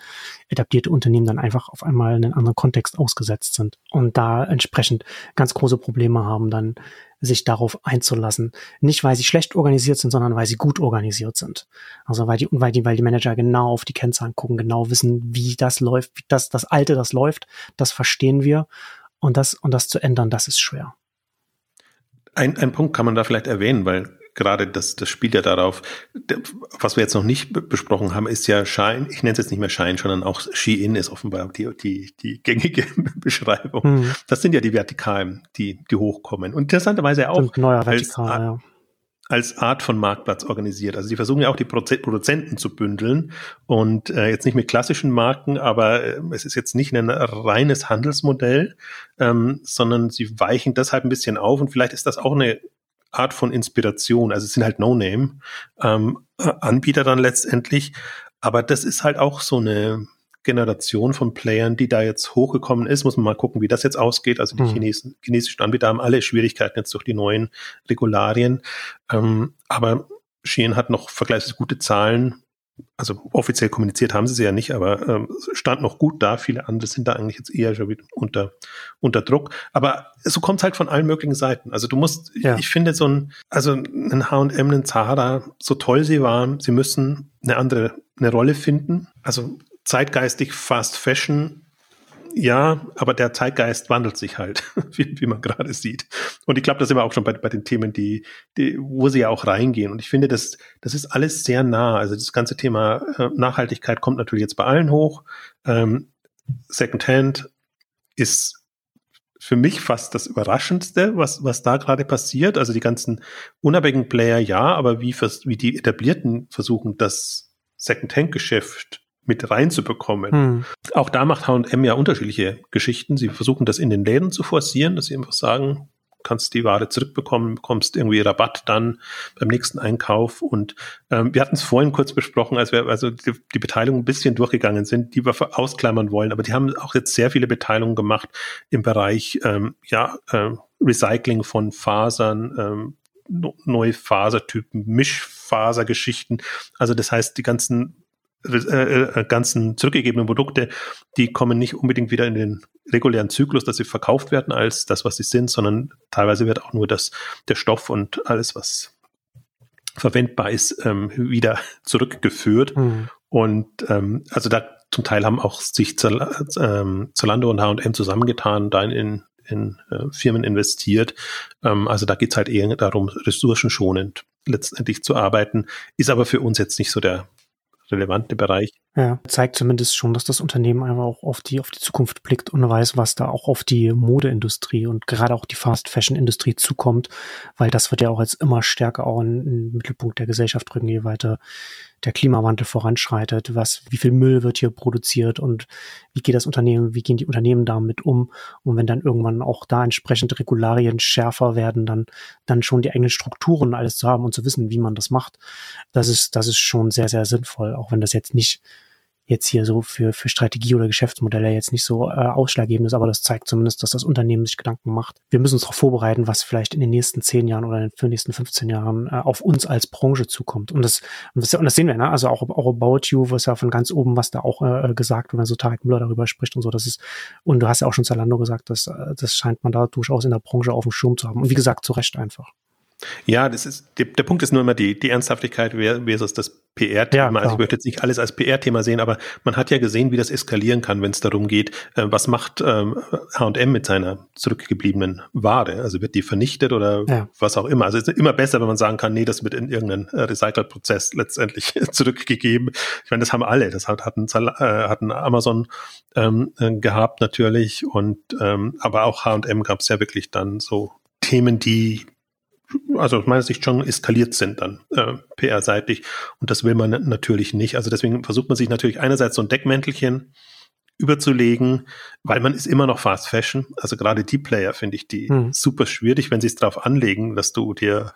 etablierte Unternehmen dann einfach auf einmal in einen anderen Kontext ausgesetzt sind und da entsprechend ganz große Probleme haben, dann sich darauf einzulassen. Nicht, weil sie schlecht organisiert sind, sondern weil sie gut organisiert sind. Also weil die, weil die, weil die Manager genau auf die Kennzahlen gucken, genau wissen, wie das läuft, wie das, das Alte, das läuft, das verstehen wir. Und das, und das zu ändern, das ist schwer. Ein, ein Punkt kann man da vielleicht erwähnen, weil gerade das, das spielt ja darauf, was wir jetzt noch nicht besprochen haben, ist ja Shine, ich nenne es jetzt nicht mehr Shine, sondern auch Shein ist offenbar die, die, die gängige Beschreibung. Mhm. Das sind ja die Vertikalen, die, die hochkommen. Und interessanterweise auch neuer Vertikal, als, ja. als Art von Marktplatz organisiert. Also die versuchen ja auch die Produzenten zu bündeln und äh, jetzt nicht mit klassischen Marken, aber äh, es ist jetzt nicht ein reines Handelsmodell, ähm, sondern sie weichen deshalb ein bisschen auf und vielleicht ist das auch eine Art von Inspiration. Also es sind halt No-Name-Anbieter ähm, dann letztendlich. Aber das ist halt auch so eine Generation von Playern, die da jetzt hochgekommen ist. Muss man mal gucken, wie das jetzt ausgeht. Also die mhm. Chinesen, chinesischen Anbieter haben alle Schwierigkeiten jetzt durch die neuen Regularien. Ähm, aber Shein hat noch vergleichsweise gute Zahlen also offiziell kommuniziert haben sie sie ja nicht, aber ähm, stand noch gut da. Viele andere sind da eigentlich jetzt eher schon wieder unter, unter Druck. Aber so kommt es halt von allen möglichen Seiten. Also du musst, ja. ich finde so ein, also ein H&M, ein Zara, so toll sie waren, sie müssen eine andere, eine Rolle finden. Also zeitgeistig Fast Fashion ja, aber der Zeitgeist wandelt sich halt, wie, wie man gerade sieht. Und ich glaube, das sind wir auch schon bei, bei den Themen, die, die, wo sie ja auch reingehen. Und ich finde, das, das ist alles sehr nah. Also das ganze Thema äh, Nachhaltigkeit kommt natürlich jetzt bei allen hoch. Ähm, Secondhand ist für mich fast das Überraschendste, was, was da gerade passiert. Also die ganzen unabhängigen Player ja, aber wie, wie die etablierten versuchen, das Secondhand-Geschäft mit reinzubekommen. Hm. Auch da macht H&M ja unterschiedliche Geschichten. Sie versuchen das in den Läden zu forcieren, dass sie einfach sagen, kannst die Ware zurückbekommen, bekommst irgendwie Rabatt dann beim nächsten Einkauf. Und ähm, wir hatten es vorhin kurz besprochen, als wir also die, die Beteiligung ein bisschen durchgegangen sind, die wir ausklammern wollen. Aber die haben auch jetzt sehr viele Beteiligungen gemacht im Bereich ähm, ja, äh, Recycling von Fasern, ähm, neue Fasertypen, Mischfasergeschichten. Also das heißt, die ganzen äh, äh, ganzen zurückgegebenen Produkte, die kommen nicht unbedingt wieder in den regulären Zyklus, dass sie verkauft werden als das, was sie sind, sondern teilweise wird auch nur das, der Stoff und alles, was verwendbar ist, ähm, wieder zurückgeführt. Mhm. Und ähm, also da zum Teil haben auch sich ähm, Zalando und H&M zusammengetan, da in, in äh, Firmen investiert. Ähm, also da geht's halt eher darum, ressourcenschonend letztendlich zu arbeiten, ist aber für uns jetzt nicht so der relevante Bereich. Ja, zeigt zumindest schon, dass das Unternehmen einfach auch auf die, auf die Zukunft blickt und weiß, was da auch auf die Modeindustrie und gerade auch die Fast Fashion Industrie zukommt, weil das wird ja auch jetzt immer stärker auch in, in den Mittelpunkt der Gesellschaft rücken, je weiter der Klimawandel voranschreitet, was, wie viel Müll wird hier produziert und wie geht das Unternehmen, wie gehen die Unternehmen damit um? Und wenn dann irgendwann auch da entsprechend Regularien schärfer werden, dann, dann schon die eigenen Strukturen alles zu haben und zu wissen, wie man das macht, das ist, das ist schon sehr, sehr sinnvoll, auch wenn das jetzt nicht jetzt hier so für, für Strategie oder Geschäftsmodelle jetzt nicht so äh, ausschlaggebend ist, aber das zeigt zumindest, dass das Unternehmen sich Gedanken macht. Wir müssen uns darauf vorbereiten, was vielleicht in den nächsten zehn Jahren oder in den nächsten 15 Jahren äh, auf uns als Branche zukommt. Und das, und das, und das sehen wir, ne? Also auch, auch About You, was ja von ganz oben, was da auch äh, gesagt wird, wenn so Tarek Müller darüber spricht und so, das ist, und du hast ja auch schon Zalando gesagt, dass, äh, das scheint man da durchaus in der Branche auf dem Schirm zu haben. Und wie gesagt, zu Recht einfach. Ja, das ist, der, der Punkt ist nur immer die, die Ernsthaftigkeit versus das PR-Thema. Ja, also ich möchte jetzt nicht alles als PR-Thema sehen, aber man hat ja gesehen, wie das eskalieren kann, wenn es darum geht, äh, was macht H&M ähm, mit seiner zurückgebliebenen Ware? Also wird die vernichtet oder ja. was auch immer? Also es ist immer besser, wenn man sagen kann, nee, das wird in irgendeinen äh, Recycle-Prozess letztendlich zurückgegeben. Ich meine, das haben alle. Das hat, hatten, äh, hatten Amazon ähm, äh, gehabt natürlich und ähm, aber auch H&M gab es ja wirklich dann so Themen, die also aus meiner Sicht schon eskaliert sind dann äh, PR-seitig. Und das will man natürlich nicht. Also deswegen versucht man sich natürlich einerseits so ein Deckmäntelchen überzulegen, weil man ist immer noch Fast Fashion. Also gerade die Player finde ich die hm. super schwierig, wenn sie es darauf anlegen, dass du dir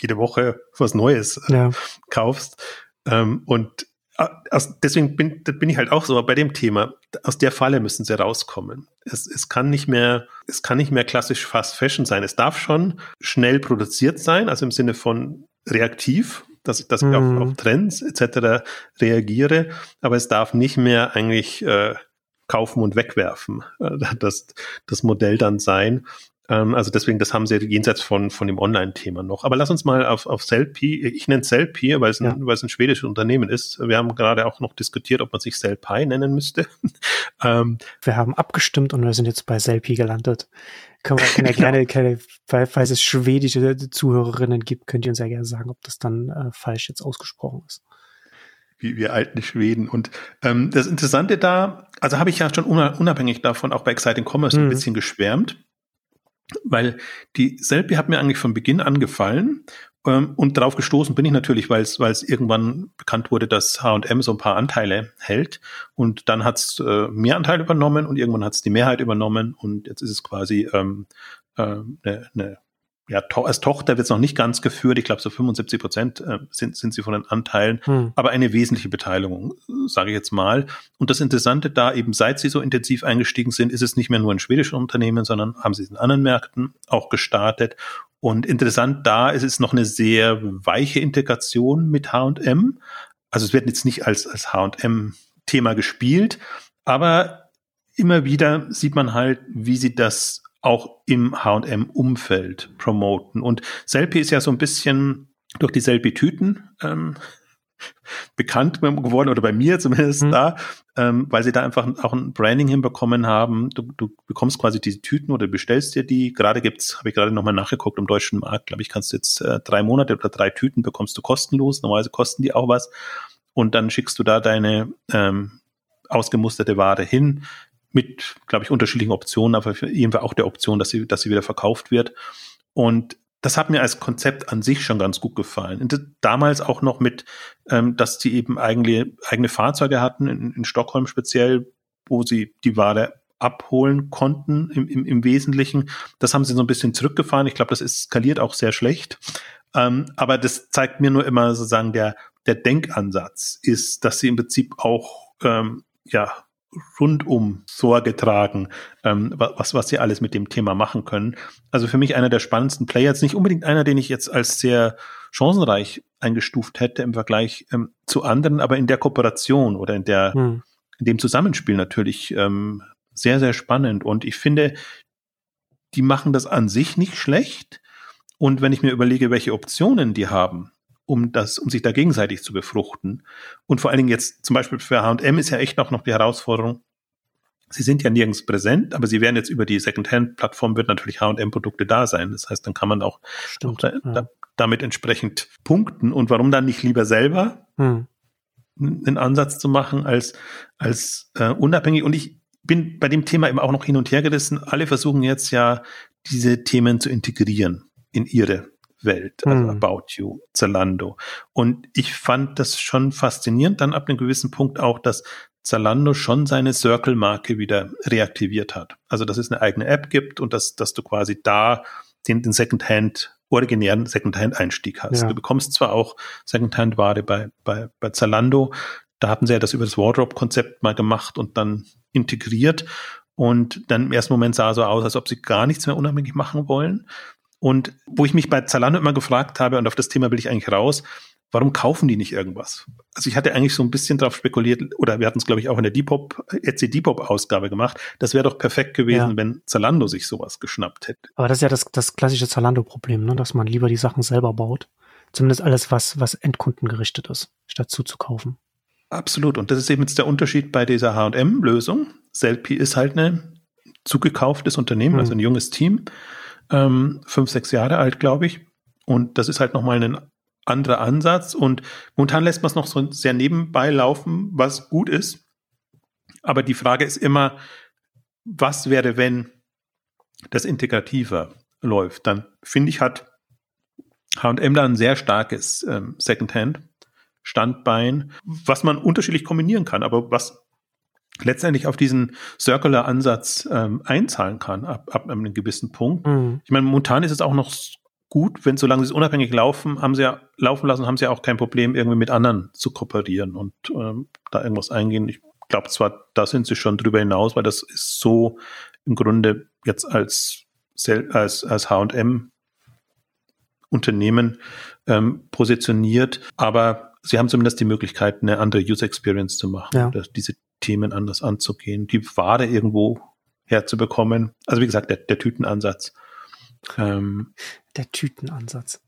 jede Woche was Neues äh, ja. kaufst. Ähm, und aus, deswegen bin, bin ich halt auch so bei dem Thema. Aus der Falle müssen sie rauskommen. Es, es kann nicht mehr, es kann nicht mehr klassisch Fast Fashion sein. Es darf schon schnell produziert sein, also im Sinne von reaktiv, dass, dass mhm. ich auf, mhm. auf Trends etc. reagiere, aber es darf nicht mehr eigentlich äh, kaufen und wegwerfen, äh, das, das Modell dann sein. Ähm, also deswegen, das haben sie jenseits von, von dem Online-Thema noch. Aber lass uns mal auf, auf Sellpy, ich nenne Sellpy, weil es ein, ja. weil es ein schwedisches Unternehmen ist. Wir haben gerade auch noch diskutiert, ob man sich Sellpy nennen müsste. ähm, wir haben abgestimmt und wir sind jetzt bei Sellpy gelandet. Können wir können ja gerne, gerne, falls es schwedische Zuhörerinnen gibt, könnt ihr uns ja gerne sagen, ob das dann äh, falsch jetzt ausgesprochen ist wie wir alten Schweden. Und ähm, das Interessante da, also habe ich ja schon unabhängig davon auch bei Exciting Commerce mhm. ein bisschen geschwärmt weil die Selby hat mir eigentlich von Beginn an gefallen ähm, und darauf gestoßen bin ich natürlich, weil es irgendwann bekannt wurde, dass H&M so ein paar Anteile hält. Und dann hat es äh, mehr Anteile übernommen und irgendwann hat es die Mehrheit übernommen. Und jetzt ist es quasi ähm, äh, eine, eine ja, to als Tochter wird es noch nicht ganz geführt. Ich glaube, so 75 Prozent äh, sind, sind sie von den Anteilen, hm. aber eine wesentliche Beteiligung, sage ich jetzt mal. Und das Interessante da eben, seit sie so intensiv eingestiegen sind, ist es nicht mehr nur ein schwedisches Unternehmen, sondern haben sie es in anderen Märkten auch gestartet. Und interessant da ist es noch eine sehr weiche Integration mit H&M. Also es wird jetzt nicht als, als H&M-Thema gespielt, aber immer wieder sieht man halt, wie sie das auch im H&M-Umfeld promoten. Und Selfie ist ja so ein bisschen durch die Selfie-Tüten ähm, bekannt geworden oder bei mir zumindest mhm. da, ähm, weil sie da einfach auch ein Branding hinbekommen haben. Du, du bekommst quasi diese Tüten oder bestellst dir die. Gerade gibt's, habe ich gerade nochmal nachgeguckt im deutschen Markt, glaube ich, kannst du jetzt äh, drei Monate oder drei Tüten bekommst du kostenlos. Normalerweise kosten die auch was. Und dann schickst du da deine ähm, ausgemusterte Ware hin mit, glaube ich, unterschiedlichen Optionen, aber für jeden Fall auch der Option, dass sie, dass sie wieder verkauft wird. Und das hat mir als Konzept an sich schon ganz gut gefallen. Und damals auch noch mit, ähm, dass die eben eigene, eigene Fahrzeuge hatten, in, in Stockholm speziell, wo sie die Ware abholen konnten im, im, im Wesentlichen. Das haben sie so ein bisschen zurückgefahren. Ich glaube, das eskaliert auch sehr schlecht. Ähm, aber das zeigt mir nur immer sozusagen der, der Denkansatz ist, dass sie im Prinzip auch ähm, ja rundum Sorge tragen, ähm, was, was sie alles mit dem Thema machen können. Also für mich einer der spannendsten Player, jetzt nicht unbedingt einer, den ich jetzt als sehr chancenreich eingestuft hätte im Vergleich ähm, zu anderen, aber in der Kooperation oder in der, hm. in dem Zusammenspiel natürlich ähm, sehr, sehr spannend. Und ich finde, die machen das an sich nicht schlecht. Und wenn ich mir überlege, welche Optionen die haben, um das, um sich da gegenseitig zu befruchten. Und vor allen Dingen jetzt zum Beispiel für H&M ist ja echt auch noch die Herausforderung. Sie sind ja nirgends präsent, aber sie werden jetzt über die Secondhand-Plattform wird natürlich H&M-Produkte da sein. Das heißt, dann kann man auch, Stimmt, da, ja. damit entsprechend punkten. Und warum dann nicht lieber selber hm. einen Ansatz zu machen als, als äh, unabhängig? Und ich bin bei dem Thema eben auch noch hin und her gerissen. Alle versuchen jetzt ja, diese Themen zu integrieren in ihre Welt, also hm. About You, Zalando. Und ich fand das schon faszinierend dann ab einem gewissen Punkt auch, dass Zalando schon seine Circle-Marke wieder reaktiviert hat. Also, dass es eine eigene App gibt und dass, dass du quasi da den, den Secondhand, originären Secondhand-Einstieg hast. Ja. Du bekommst zwar auch Secondhand-Ware bei, bei, bei Zalando, da hatten sie ja das über das Wardrobe-Konzept mal gemacht und dann integriert. Und dann im ersten Moment sah so aus, als ob sie gar nichts mehr unabhängig machen wollen. Und wo ich mich bei Zalando immer gefragt habe, und auf das Thema will ich eigentlich raus, warum kaufen die nicht irgendwas? Also ich hatte eigentlich so ein bisschen darauf spekuliert, oder wir hatten es, glaube ich, auch in der Depop, Etsy Depop-Ausgabe gemacht. Das wäre doch perfekt gewesen, ja. wenn Zalando sich sowas geschnappt hätte. Aber das ist ja das, das klassische Zalando-Problem, ne? dass man lieber die Sachen selber baut. Zumindest alles, was, was endkundengerichtet ist, statt zuzukaufen. Absolut. Und das ist eben jetzt der Unterschied bei dieser H&M-Lösung. Selfie ist halt ein zugekauftes Unternehmen, mhm. also ein junges Team ähm, fünf, sechs Jahre alt, glaube ich. Und das ist halt nochmal ein anderer Ansatz. Und momentan lässt man es noch so sehr nebenbei laufen, was gut ist. Aber die Frage ist immer, was wäre, wenn das integrativer läuft? Dann finde ich, hat H&M da ein sehr starkes ähm, Secondhand Standbein, was man unterschiedlich kombinieren kann, aber was letztendlich auf diesen Circular-Ansatz ähm, einzahlen kann, ab, ab einem gewissen Punkt. Mhm. Ich meine, momentan ist es auch noch gut, wenn solange sie es unabhängig laufen, haben sie ja laufen lassen, haben sie ja auch kein Problem, irgendwie mit anderen zu kooperieren und ähm, da irgendwas eingehen. Ich glaube zwar, da sind sie schon drüber hinaus, weil das ist so im Grunde jetzt als als als H&M Unternehmen ähm, positioniert, aber sie haben zumindest die Möglichkeit, eine andere User Experience zu machen, ja. diese Themen anders anzugehen, die Ware irgendwo herzubekommen. Also wie gesagt, der, der Tütenansatz. Ähm, der Tütenansatz.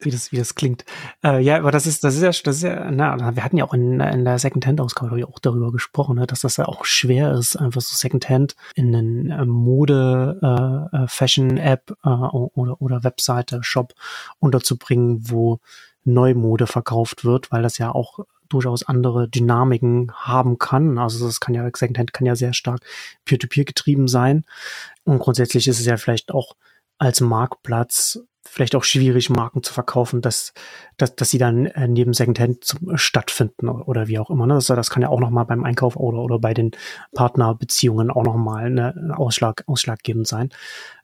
Wie das, wie das klingt. Äh, ja, aber das ist, das ist ja, das ist ja, na, wir hatten ja auch in, in der Secondhand-Ausgabe auch darüber gesprochen, ne, dass das ja auch schwer ist, einfach so Secondhand in einen äh, Mode, äh, äh Fashion-App äh, oder, oder Webseite, Shop unterzubringen, wo Neumode verkauft wird, weil das ja auch durchaus andere Dynamiken haben kann. Also das kann ja, Secondhand kann ja sehr stark peer-to-peer -peer getrieben sein. Und grundsätzlich ist es ja vielleicht auch als Marktplatz vielleicht auch schwierig, Marken zu verkaufen, dass, dass, dass sie dann äh, neben Secondhand zum, stattfinden oder wie auch immer. Ne? Das, das kann ja auch nochmal beim Einkauf oder, oder bei den Partnerbeziehungen auch nochmal ne, Ausschlag, ausschlaggebend sein.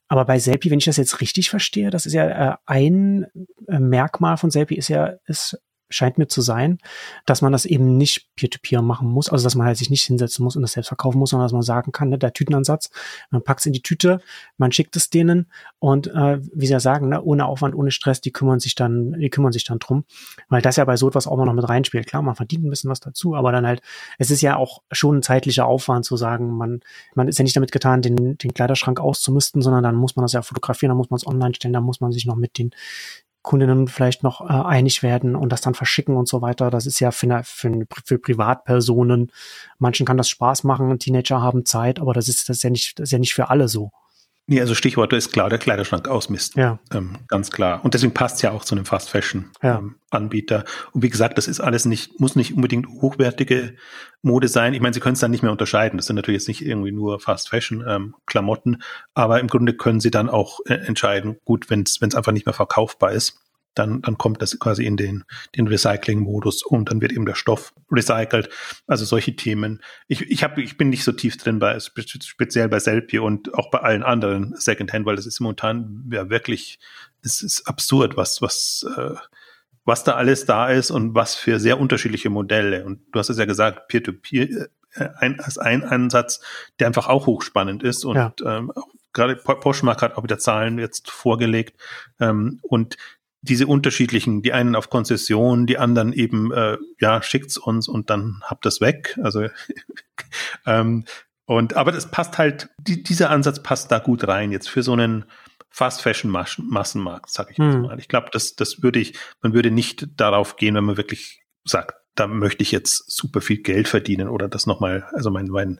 Aber bei Selfie, wenn ich das jetzt richtig verstehe, das ist ja äh, ein äh, Merkmal von Selfie ist ja, ist scheint mir zu sein, dass man das eben nicht peer-to-peer -peer machen muss, also dass man halt sich nicht hinsetzen muss und das selbst verkaufen muss, sondern dass man sagen kann, ne, der Tütenansatz, man packt es in die Tüte, man schickt es denen und äh, wie sie ja sagen, ne, ohne Aufwand, ohne Stress, die kümmern sich dann, die kümmern sich dann drum, weil das ja bei so etwas auch noch mit reinspielt. Klar, man verdient ein bisschen was dazu, aber dann halt, es ist ja auch schon ein zeitlicher Aufwand zu sagen, man, man ist ja nicht damit getan, den, den Kleiderschrank auszumisten, sondern dann muss man das ja fotografieren, dann muss man es online stellen, dann muss man sich noch mit den Kundinnen vielleicht noch äh, einig werden und das dann verschicken und so weiter. Das ist ja für, eine, für, für Privatpersonen. Manchen kann das Spaß machen, Teenager haben Zeit, aber das ist, das ist ja nicht, das ist ja nicht für alle so. Nee, also Stichwort ist klar, der Kleiderschrank ausmisten. Ja. Ähm, ganz klar. Und deswegen passt es ja auch zu einem Fast Fashion ja. ähm, Anbieter. Und wie gesagt, das ist alles nicht, muss nicht unbedingt hochwertige Mode sein. Ich meine, Sie können es dann nicht mehr unterscheiden. Das sind natürlich jetzt nicht irgendwie nur Fast Fashion ähm, Klamotten, aber im Grunde können Sie dann auch äh, entscheiden, gut, wenn es einfach nicht mehr verkaufbar ist dann, dann kommt das quasi in den, den Recycling-Modus und dann wird eben der Stoff recycelt. Also solche Themen. Ich, ich, hab, ich bin nicht so tief drin bei, speziell bei Selfie und auch bei allen anderen Secondhand, weil das ist momentan ja wirklich, es ist absurd, was, was, äh, was da alles da ist und was für sehr unterschiedliche Modelle. Und du hast es ja gesagt, Peer-to-Peer äh, ein, als ein Ansatz, der einfach auch hochspannend ist und ja. ähm, gerade Poshmark hat auch wieder Zahlen jetzt vorgelegt ähm, und diese unterschiedlichen, die einen auf Konzession, die anderen eben, äh, ja, schickt's uns und dann habt das weg. Also ähm, und aber das passt halt, die, dieser Ansatz passt da gut rein jetzt für so einen Fast Fashion Massenmarkt, sag ich jetzt hm. mal. Ich glaube, das, das würde ich, man würde nicht darauf gehen, wenn man wirklich sagt, da möchte ich jetzt super viel Geld verdienen oder das nochmal, also mein, mein,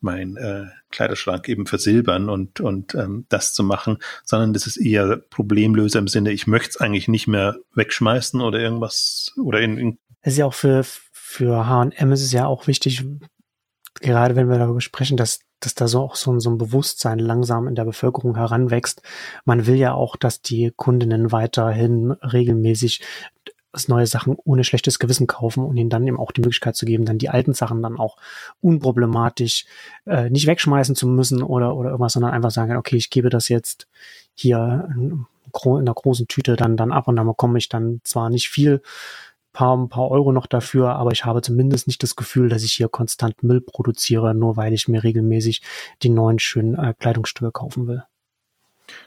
mein äh, Kleiderschrank eben versilbern und, und ähm, das zu machen, sondern das ist eher Problemlöser im Sinne, ich möchte es eigentlich nicht mehr wegschmeißen oder irgendwas oder in, in es ist ja auch für, für H&M ist es ja auch wichtig, gerade wenn wir darüber sprechen, dass, dass da so auch so, so ein Bewusstsein langsam in der Bevölkerung heranwächst. Man will ja auch, dass die Kundinnen weiterhin regelmäßig neue Sachen ohne schlechtes Gewissen kaufen und ihnen dann eben auch die Möglichkeit zu geben, dann die alten Sachen dann auch unproblematisch äh, nicht wegschmeißen zu müssen oder, oder irgendwas, sondern einfach sagen, okay, ich gebe das jetzt hier in, in einer großen Tüte dann, dann ab und dann bekomme ich dann zwar nicht viel, paar, ein paar Euro noch dafür, aber ich habe zumindest nicht das Gefühl, dass ich hier konstant Müll produziere, nur weil ich mir regelmäßig die neuen schönen äh, Kleidungsstücke kaufen will.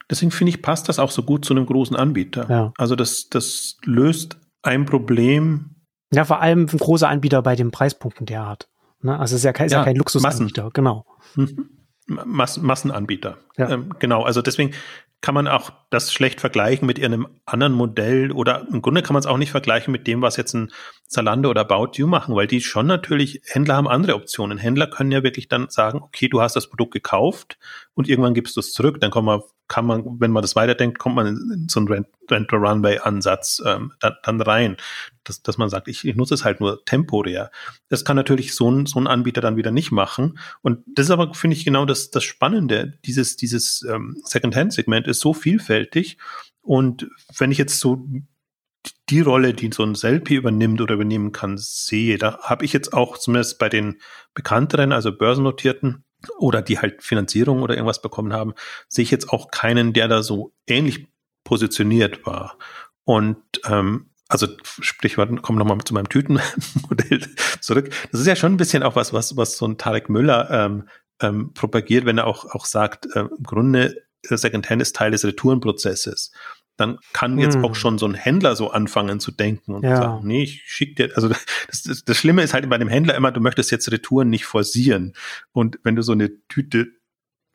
Deswegen finde ich, passt das auch so gut zu einem großen Anbieter. Ja. Also das, das löst ein Problem. Ja, vor allem ein großer Anbieter bei den Preispunkten, der er hat. Ne? Also es ist ja kein, ist ja, kein Luxusanbieter, Massen. genau. Mhm. Mass Massenanbieter. Ja. Ähm, genau, also deswegen kann man auch das schlecht vergleichen mit einem anderen Modell oder im Grunde kann man es auch nicht vergleichen mit dem, was jetzt ein Zalando oder About You machen, weil die schon natürlich, Händler haben andere Optionen. Händler können ja wirklich dann sagen, okay, du hast das Produkt gekauft und irgendwann gibst du es zurück, dann kann man, kann man, wenn man das weiterdenkt, kommt man in so einen Rent-to-Runway-Ansatz ähm, dann, dann rein, dass, dass man sagt, ich, ich nutze es halt nur temporär. Das kann natürlich so ein, so ein Anbieter dann wieder nicht machen und das ist aber, finde ich, genau das, das Spannende, dieses, dieses ähm, Second-Hand-Segment ist so vielfältig. Und wenn ich jetzt so die Rolle, die so ein Selfie übernimmt oder übernehmen kann, sehe, da habe ich jetzt auch zumindest bei den bekannteren, also börsennotierten oder die halt Finanzierung oder irgendwas bekommen haben, sehe ich jetzt auch keinen, der da so ähnlich positioniert war. Und ähm, also Stichwort, kommen nochmal zu meinem Tütenmodell zurück. Das ist ja schon ein bisschen auch was, was, was so ein Tarek Müller ähm, ähm, propagiert, wenn er auch, auch sagt, äh, im Grunde Secondhand ist Teil des Retourenprozesses. Dann kann jetzt hm. auch schon so ein Händler so anfangen zu denken und ja. sagen, nee, ich schicke dir, also das, das, das Schlimme ist halt bei dem Händler immer, du möchtest jetzt Retouren nicht forcieren. Und wenn du so eine Tüte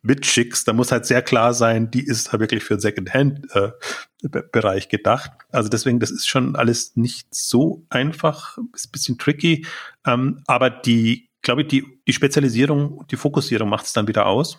mitschickst, dann muss halt sehr klar sein, die ist halt wirklich für den Second-Hand-Bereich äh, gedacht. Also deswegen, das ist schon alles nicht so einfach, ist ein bisschen tricky, ähm, aber die, glaube ich, die, die Spezialisierung, die Fokussierung macht es dann wieder aus.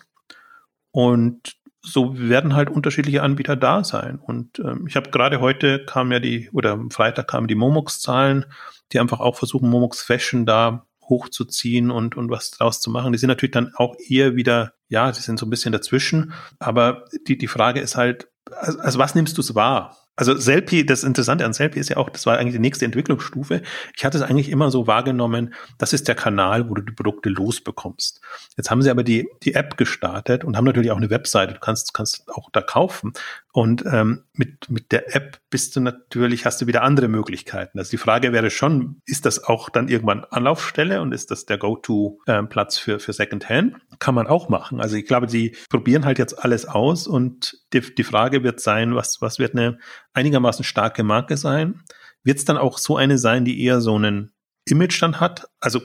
Und so werden halt unterschiedliche Anbieter da sein. Und ähm, ich habe gerade heute kam ja die, oder am Freitag kamen die Momox-Zahlen, die einfach auch versuchen, Momox Fashion da hochzuziehen und, und was draus zu machen. Die sind natürlich dann auch eher wieder, ja, die sind so ein bisschen dazwischen. Aber die, die Frage ist halt, also, also was nimmst du es wahr? Also Selfie, das Interessante an Selfie ist ja auch, das war eigentlich die nächste Entwicklungsstufe. Ich hatte es eigentlich immer so wahrgenommen, das ist der Kanal, wo du die Produkte losbekommst. Jetzt haben sie aber die, die App gestartet und haben natürlich auch eine Webseite. Du kannst, kannst auch da kaufen. Und ähm, mit, mit der App bist du natürlich, hast du wieder andere Möglichkeiten. Also die Frage wäre schon, ist das auch dann irgendwann Anlaufstelle und ist das der Go-To-Platz ähm, für, für Secondhand? Kann man auch machen. Also ich glaube, die probieren halt jetzt alles aus und die, die Frage wird sein, was, was wird eine einigermaßen starke Marke sein? Wird es dann auch so eine sein, die eher so einen Image dann hat? Also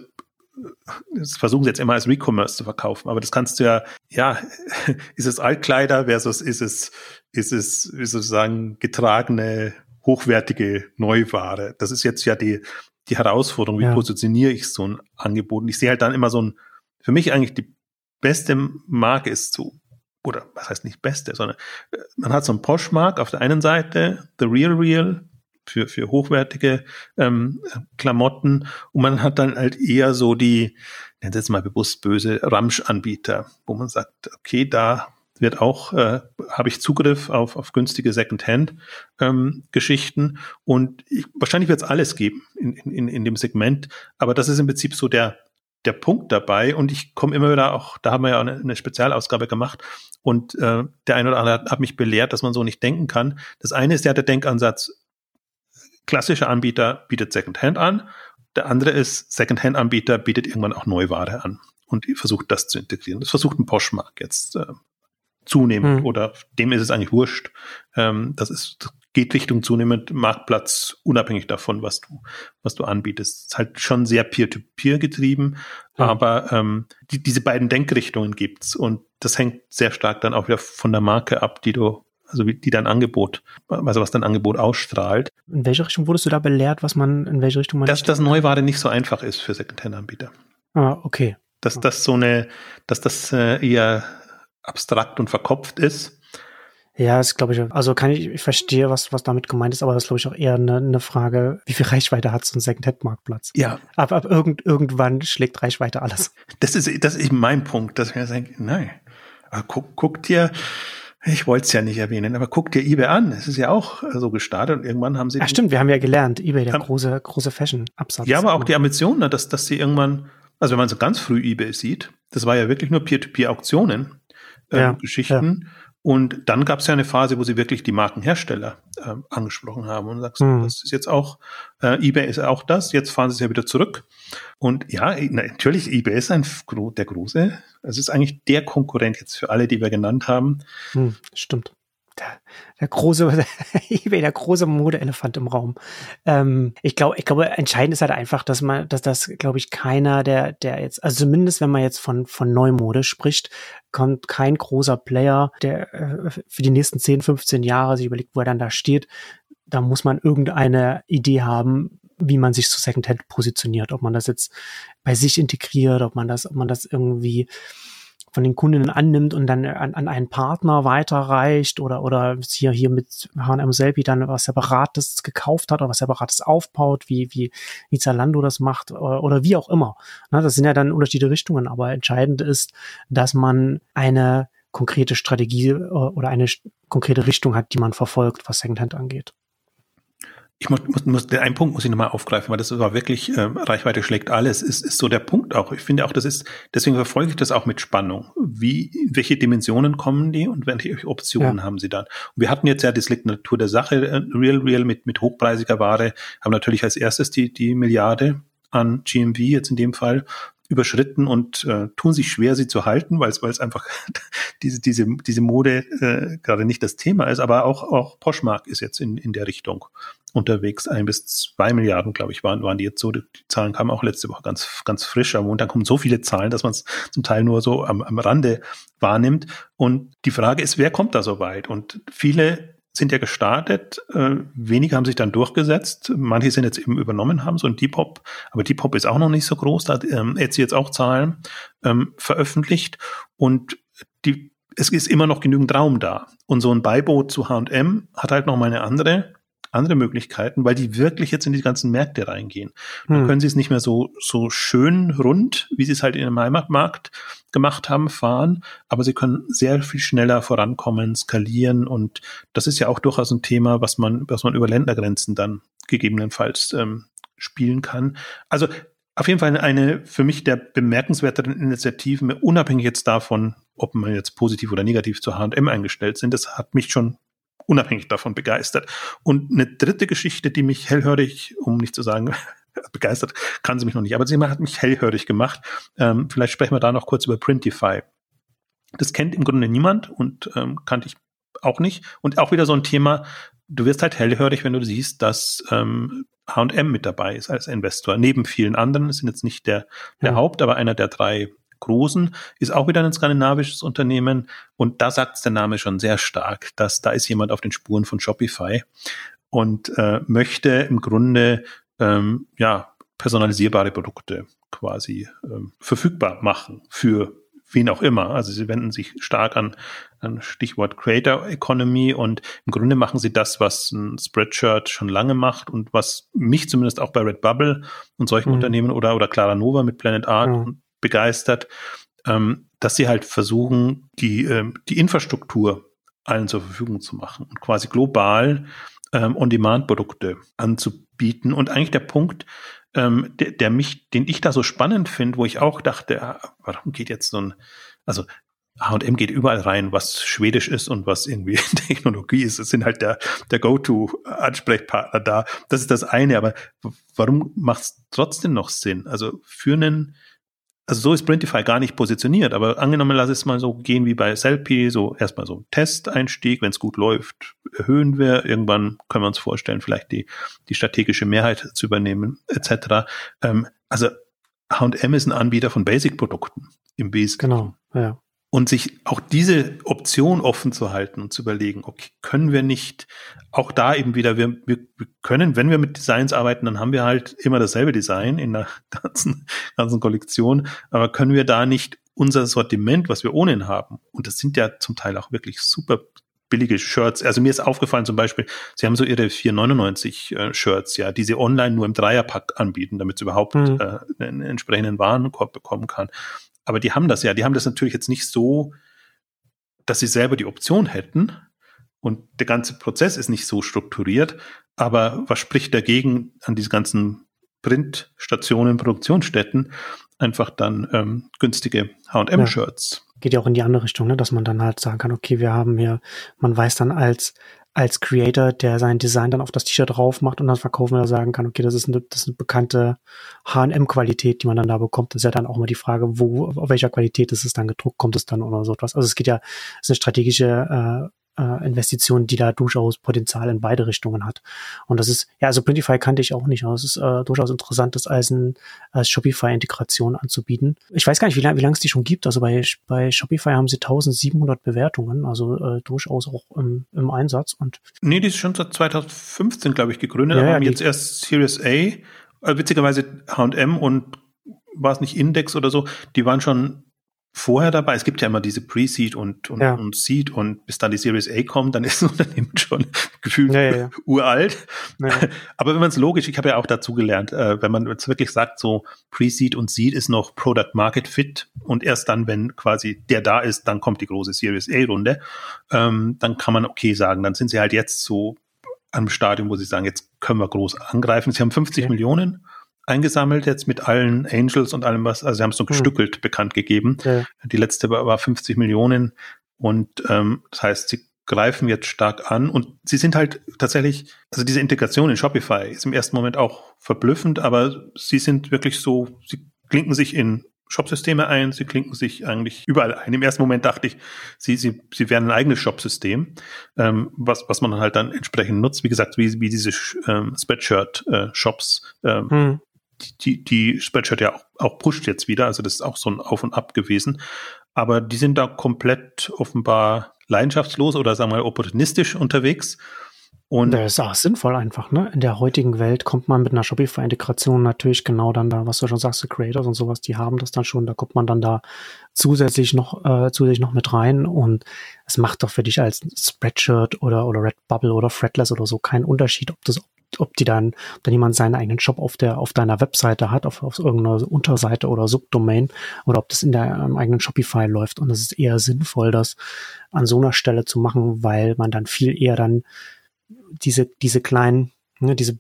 das versuchen sie jetzt immer als Recommerce zu verkaufen, aber das kannst du ja, ja, ist es Altkleider versus ist es, ist es, wie sozusagen, getragene, hochwertige Neuware. Das ist jetzt ja die, die Herausforderung, wie ja. positioniere ich so ein Angebot? Und ich sehe halt dann immer so ein, für mich eigentlich die beste Marke ist so oder was heißt nicht beste, sondern äh, man hat so einen Poshmark auf der einen Seite, The Real Real, für, für hochwertige ähm, Klamotten und man hat dann halt eher so die, nennen Sie jetzt mal bewusst böse, Ramsch-Anbieter, wo man sagt, okay, da wird auch, äh, habe ich Zugriff auf, auf günstige Second-Hand-Geschichten ähm, und ich, wahrscheinlich wird es alles geben in, in, in dem Segment, aber das ist im Prinzip so der, der Punkt dabei. Und ich komme immer wieder auch, da haben wir ja eine, eine Spezialausgabe gemacht. Und äh, der eine oder andere hat mich belehrt, dass man so nicht denken kann. Das eine ist ja der Denkansatz, klassischer Anbieter bietet Secondhand an, der andere ist Secondhand-Anbieter bietet irgendwann auch Neuware an und versucht das zu integrieren. Das versucht ein Poshmark jetzt äh, zunehmend hm. oder dem ist es eigentlich wurscht. Ähm, das ist das geht Richtung zunehmend Marktplatz, unabhängig davon, was du, was du anbietest. Es ist halt schon sehr peer-to-peer -peer getrieben, ja. aber ähm, die, diese beiden Denkrichtungen gibt's und das hängt sehr stark dann auch wieder von der Marke ab, die du, also wie, die dein Angebot, also was dein Angebot ausstrahlt. In welche Richtung wurdest du da belehrt, was man, in welche Richtung man? Dass das Neuware nicht so einfach ist für Secondhand-Anbieter. Ah, okay. Dass das so eine, dass das äh, eher abstrakt und verkopft ist ja, das glaube ich, also kann ich, ich verstehe, was, was damit gemeint ist, aber das glaube ich auch eher eine, eine Frage, wie viel Reichweite hat so ein Second-Hand-Marktplatz? Ja. Ab, ab irgend, irgendwann schlägt Reichweite alles. Das ist, das ist mein Punkt, dass wir sagen, nein, guck, guck dir, ich wollte es ja nicht erwähnen, aber guck dir eBay an. Es ist ja auch so gestartet und irgendwann haben sie. Ja, stimmt, wir haben ja gelernt, eBay, der haben, große, große Fashion-Absatz. Ja, aber auch die Ambition, ne, dass, dass sie irgendwann, also wenn man so ganz früh eBay sieht, das war ja wirklich nur Peer-to-Peer-Auktionen, äh, ja, Geschichten. Ja und dann gab es ja eine Phase, wo sie wirklich die Markenhersteller äh, angesprochen haben und sagst, mhm. das ist jetzt auch, äh, eBay ist auch das, jetzt fahren sie es ja wieder zurück. Und ja, natürlich, eBay ist ein der große, es ist eigentlich der Konkurrent jetzt für alle, die wir genannt haben. Mhm, stimmt der, der große eBay, der große Modeelefant im Raum. Ähm, ich glaube, ich glaube, entscheidend ist halt einfach, dass man, dass das, glaube ich, keiner, der, der jetzt, also zumindest wenn man jetzt von von Neumode spricht, kommt kein großer Player, der äh, für die nächsten 10, 15 Jahre sich überlegt, wo er dann da steht. Da muss man irgendeine Idee haben, wie man sich zu Secondhand positioniert, ob man das jetzt bei sich integriert, ob man das, ob man das irgendwie von den Kundinnen annimmt und dann an, an einen Partner weiterreicht oder oder hier hier mit H&M Selby dann was separates gekauft hat oder was separates aufbaut, wie wie wie Zalando das macht oder, oder wie auch immer. Na, das sind ja dann unterschiedliche Richtungen, aber entscheidend ist, dass man eine konkrete Strategie äh, oder eine konkrete Richtung hat, die man verfolgt, was Secondhand angeht. Ich muss, muss, muss, der einen Punkt muss ich nochmal aufgreifen, weil das war wirklich, äh, Reichweite schlägt alles, ist, ist so der Punkt auch. Ich finde auch, das ist, deswegen verfolge ich das auch mit Spannung. Wie, welche Dimensionen kommen die und welche Optionen ja. haben sie dann? Und wir hatten jetzt ja das liegt Natur der Sache, äh, Real Real mit, mit hochpreisiger Ware, haben natürlich als erstes die, die Milliarde an GMV jetzt in dem Fall überschritten und äh, tun sich schwer, sie zu halten, weil es weil es einfach diese diese diese Mode äh, gerade nicht das Thema ist, aber auch auch Poshmark ist jetzt in in der Richtung unterwegs. Ein bis zwei Milliarden, glaube ich, waren, waren die jetzt so. Die Zahlen kamen auch letzte Woche ganz, ganz frisch. Am Montag kommen so viele Zahlen, dass man es zum Teil nur so am, am Rande wahrnimmt. Und die Frage ist, wer kommt da so weit? Und viele sind ja gestartet, äh, wenige haben sich dann durchgesetzt, manche sind jetzt eben übernommen haben, so ein Depop, aber Depop ist auch noch nicht so groß, da hat ähm, Etsy jetzt auch Zahlen ähm, veröffentlicht und die, es ist immer noch genügend Raum da. Und so ein Beiboot zu H&M hat halt noch mal eine andere andere Möglichkeiten, weil die wirklich jetzt in die ganzen Märkte reingehen. Dann hm. können sie es nicht mehr so, so schön rund, wie sie es halt in einem Heimatmarkt gemacht haben, fahren, aber sie können sehr viel schneller vorankommen, skalieren und das ist ja auch durchaus ein Thema, was man, was man über Ländergrenzen dann gegebenenfalls ähm, spielen kann. Also auf jeden Fall eine für mich der bemerkenswerteren Initiativen, unabhängig jetzt davon, ob man jetzt positiv oder negativ zu H&M eingestellt sind. Das hat mich schon unabhängig davon begeistert. Und eine dritte Geschichte, die mich hellhörig, um nicht zu sagen, begeistert, kann sie mich noch nicht, aber sie hat mich hellhörig gemacht. Ähm, vielleicht sprechen wir da noch kurz über Printify. Das kennt im Grunde niemand und ähm, kannte ich auch nicht. Und auch wieder so ein Thema, du wirst halt hellhörig, wenn du siehst, dass ähm, H&M mit dabei ist als Investor. Neben vielen anderen, das sind jetzt nicht der, der ja. Haupt, aber einer der drei Großen, ist auch wieder ein skandinavisches Unternehmen und da sagt der Name schon sehr stark, dass da ist jemand auf den Spuren von Shopify und äh, möchte im Grunde ähm, ja personalisierbare Produkte quasi ähm, verfügbar machen für wen auch immer. Also sie wenden sich stark an, an Stichwort Creator Economy und im Grunde machen sie das, was ein Spreadshirt schon lange macht und was mich zumindest auch bei Redbubble und solchen mhm. Unternehmen oder, oder Clara Nova mit Planet Art mhm. Begeistert, ähm, dass sie halt versuchen, die, ähm, die Infrastruktur allen zur Verfügung zu machen und quasi global ähm, On-Demand-Produkte anzubieten. Und eigentlich der Punkt, ähm, der, der mich, den ich da so spannend finde, wo ich auch dachte, ah, warum geht jetzt so ein, also H&M geht überall rein, was schwedisch ist und was irgendwie Technologie ist. Es sind halt der, der Go-To-Ansprechpartner da. Das ist das eine, aber warum macht es trotzdem noch Sinn? Also für einen also so ist Printify gar nicht positioniert, aber angenommen, lass es mal so gehen wie bei Selfie, so erstmal so Testeinstieg, wenn es gut läuft, erhöhen wir, irgendwann können wir uns vorstellen, vielleicht die, die strategische Mehrheit zu übernehmen, etc. Ähm, also H&M ist ein Anbieter von Basic-Produkten im Wesentlichen. Genau, ja und sich auch diese Option offen zu halten und zu überlegen, okay, können wir nicht auch da eben wieder, wir, wir, können, wenn wir mit Designs arbeiten, dann haben wir halt immer dasselbe Design in der ganzen, ganzen Kollektion, aber können wir da nicht unser Sortiment, was wir ohnehin haben, und das sind ja zum Teil auch wirklich super billige Shirts. Also mir ist aufgefallen zum Beispiel, sie haben so ihre 4,99 äh, Shirts, ja, die sie online nur im Dreierpack anbieten, damit sie überhaupt mhm. äh, einen entsprechenden Warenkorb bekommen kann. Aber die haben das ja. Die haben das natürlich jetzt nicht so, dass sie selber die Option hätten. Und der ganze Prozess ist nicht so strukturiert. Aber was spricht dagegen, an diese ganzen Printstationen, Produktionsstätten einfach dann ähm, günstige H&M-Shirts? Ja. Geht ja auch in die andere Richtung, ne? dass man dann halt sagen kann, okay, wir haben hier, man weiß dann als als Creator, der sein Design dann auf das T-Shirt drauf macht und dann verkaufen oder sagen kann, okay, das ist eine, das ist eine bekannte H&M-Qualität, die man dann da bekommt. Das ist ja dann auch mal die Frage, wo, auf welcher Qualität ist es dann gedruckt, kommt es dann oder so etwas. Also es geht ja, es ist eine strategische äh, Investition, die da durchaus Potenzial in beide Richtungen hat. Und das ist, ja, also Printify kannte ich auch nicht, aber es ist äh, durchaus interessant, das als, ein, als Shopify-Integration anzubieten. Ich weiß gar nicht, wie lange wie lange es die schon gibt. Also bei, bei Shopify haben sie 1700 Bewertungen, also äh, durchaus auch im, im Einsatz. Und nee, die ist schon seit 2015, glaube ich, gegründet, ja, aber haben jetzt erst Series A, äh, witzigerweise H&M und war es nicht Index oder so, die waren schon vorher dabei. Es gibt ja immer diese Pre-Seed und, und, ja. und Seed und bis dann die Series A kommt, dann ist das Unternehmen schon gefühlt ja, ja, uralt. Aber wenn man es logisch, ich habe ja auch dazu gelernt, äh, wenn man jetzt wirklich sagt, so Pre-Seed und Seed ist noch Product Market Fit und erst dann, wenn quasi der da ist, dann kommt die große Series A-Runde, ähm, dann kann man okay sagen, dann sind sie halt jetzt so am Stadium, wo sie sagen, jetzt können wir groß angreifen. Sie haben 50 okay. Millionen eingesammelt jetzt mit allen Angels und allem was, also sie haben es so hm. gestückelt mhm. bekannt gegeben. Ja. Die letzte war, war 50 Millionen und ähm, das heißt, sie greifen jetzt stark an und sie sind halt tatsächlich, also diese Integration in Shopify ist im ersten Moment auch verblüffend, aber sie sind wirklich so, sie klinken sich in Shopsysteme ein, sie klinken sich eigentlich überall ein. Im ersten Moment dachte ich, sie, sie, sie wären ein eigenes Shopsystem, ähm, was, was man dann halt dann entsprechend nutzt. Wie gesagt, wie, wie diese ähm, Spreadshirt-Shops, äh, ähm, hm die, die Spreadshirt ja auch, auch pusht jetzt wieder, also das ist auch so ein Auf und Ab gewesen. Aber die sind da komplett offenbar leidenschaftslos oder sagen wir mal opportunistisch unterwegs. Und das ist auch sinnvoll einfach, ne? In der heutigen Welt kommt man mit einer Shopify-Integration natürlich genau dann da, was du schon sagst, Creators und sowas, die haben das dann schon, da kommt man dann da zusätzlich noch, äh, zusätzlich noch mit rein und es macht doch für dich als Spreadshirt oder, oder Redbubble oder Fretless oder so keinen Unterschied, ob das ob die dann, dann jemand seinen eigenen Shop auf der, auf deiner Webseite hat, auf, auf irgendeiner Unterseite oder Subdomain oder ob das in der ähm, eigenen Shopify läuft. Und es ist eher sinnvoll, das an so einer Stelle zu machen, weil man dann viel eher dann diese, diese kleinen, ne, diese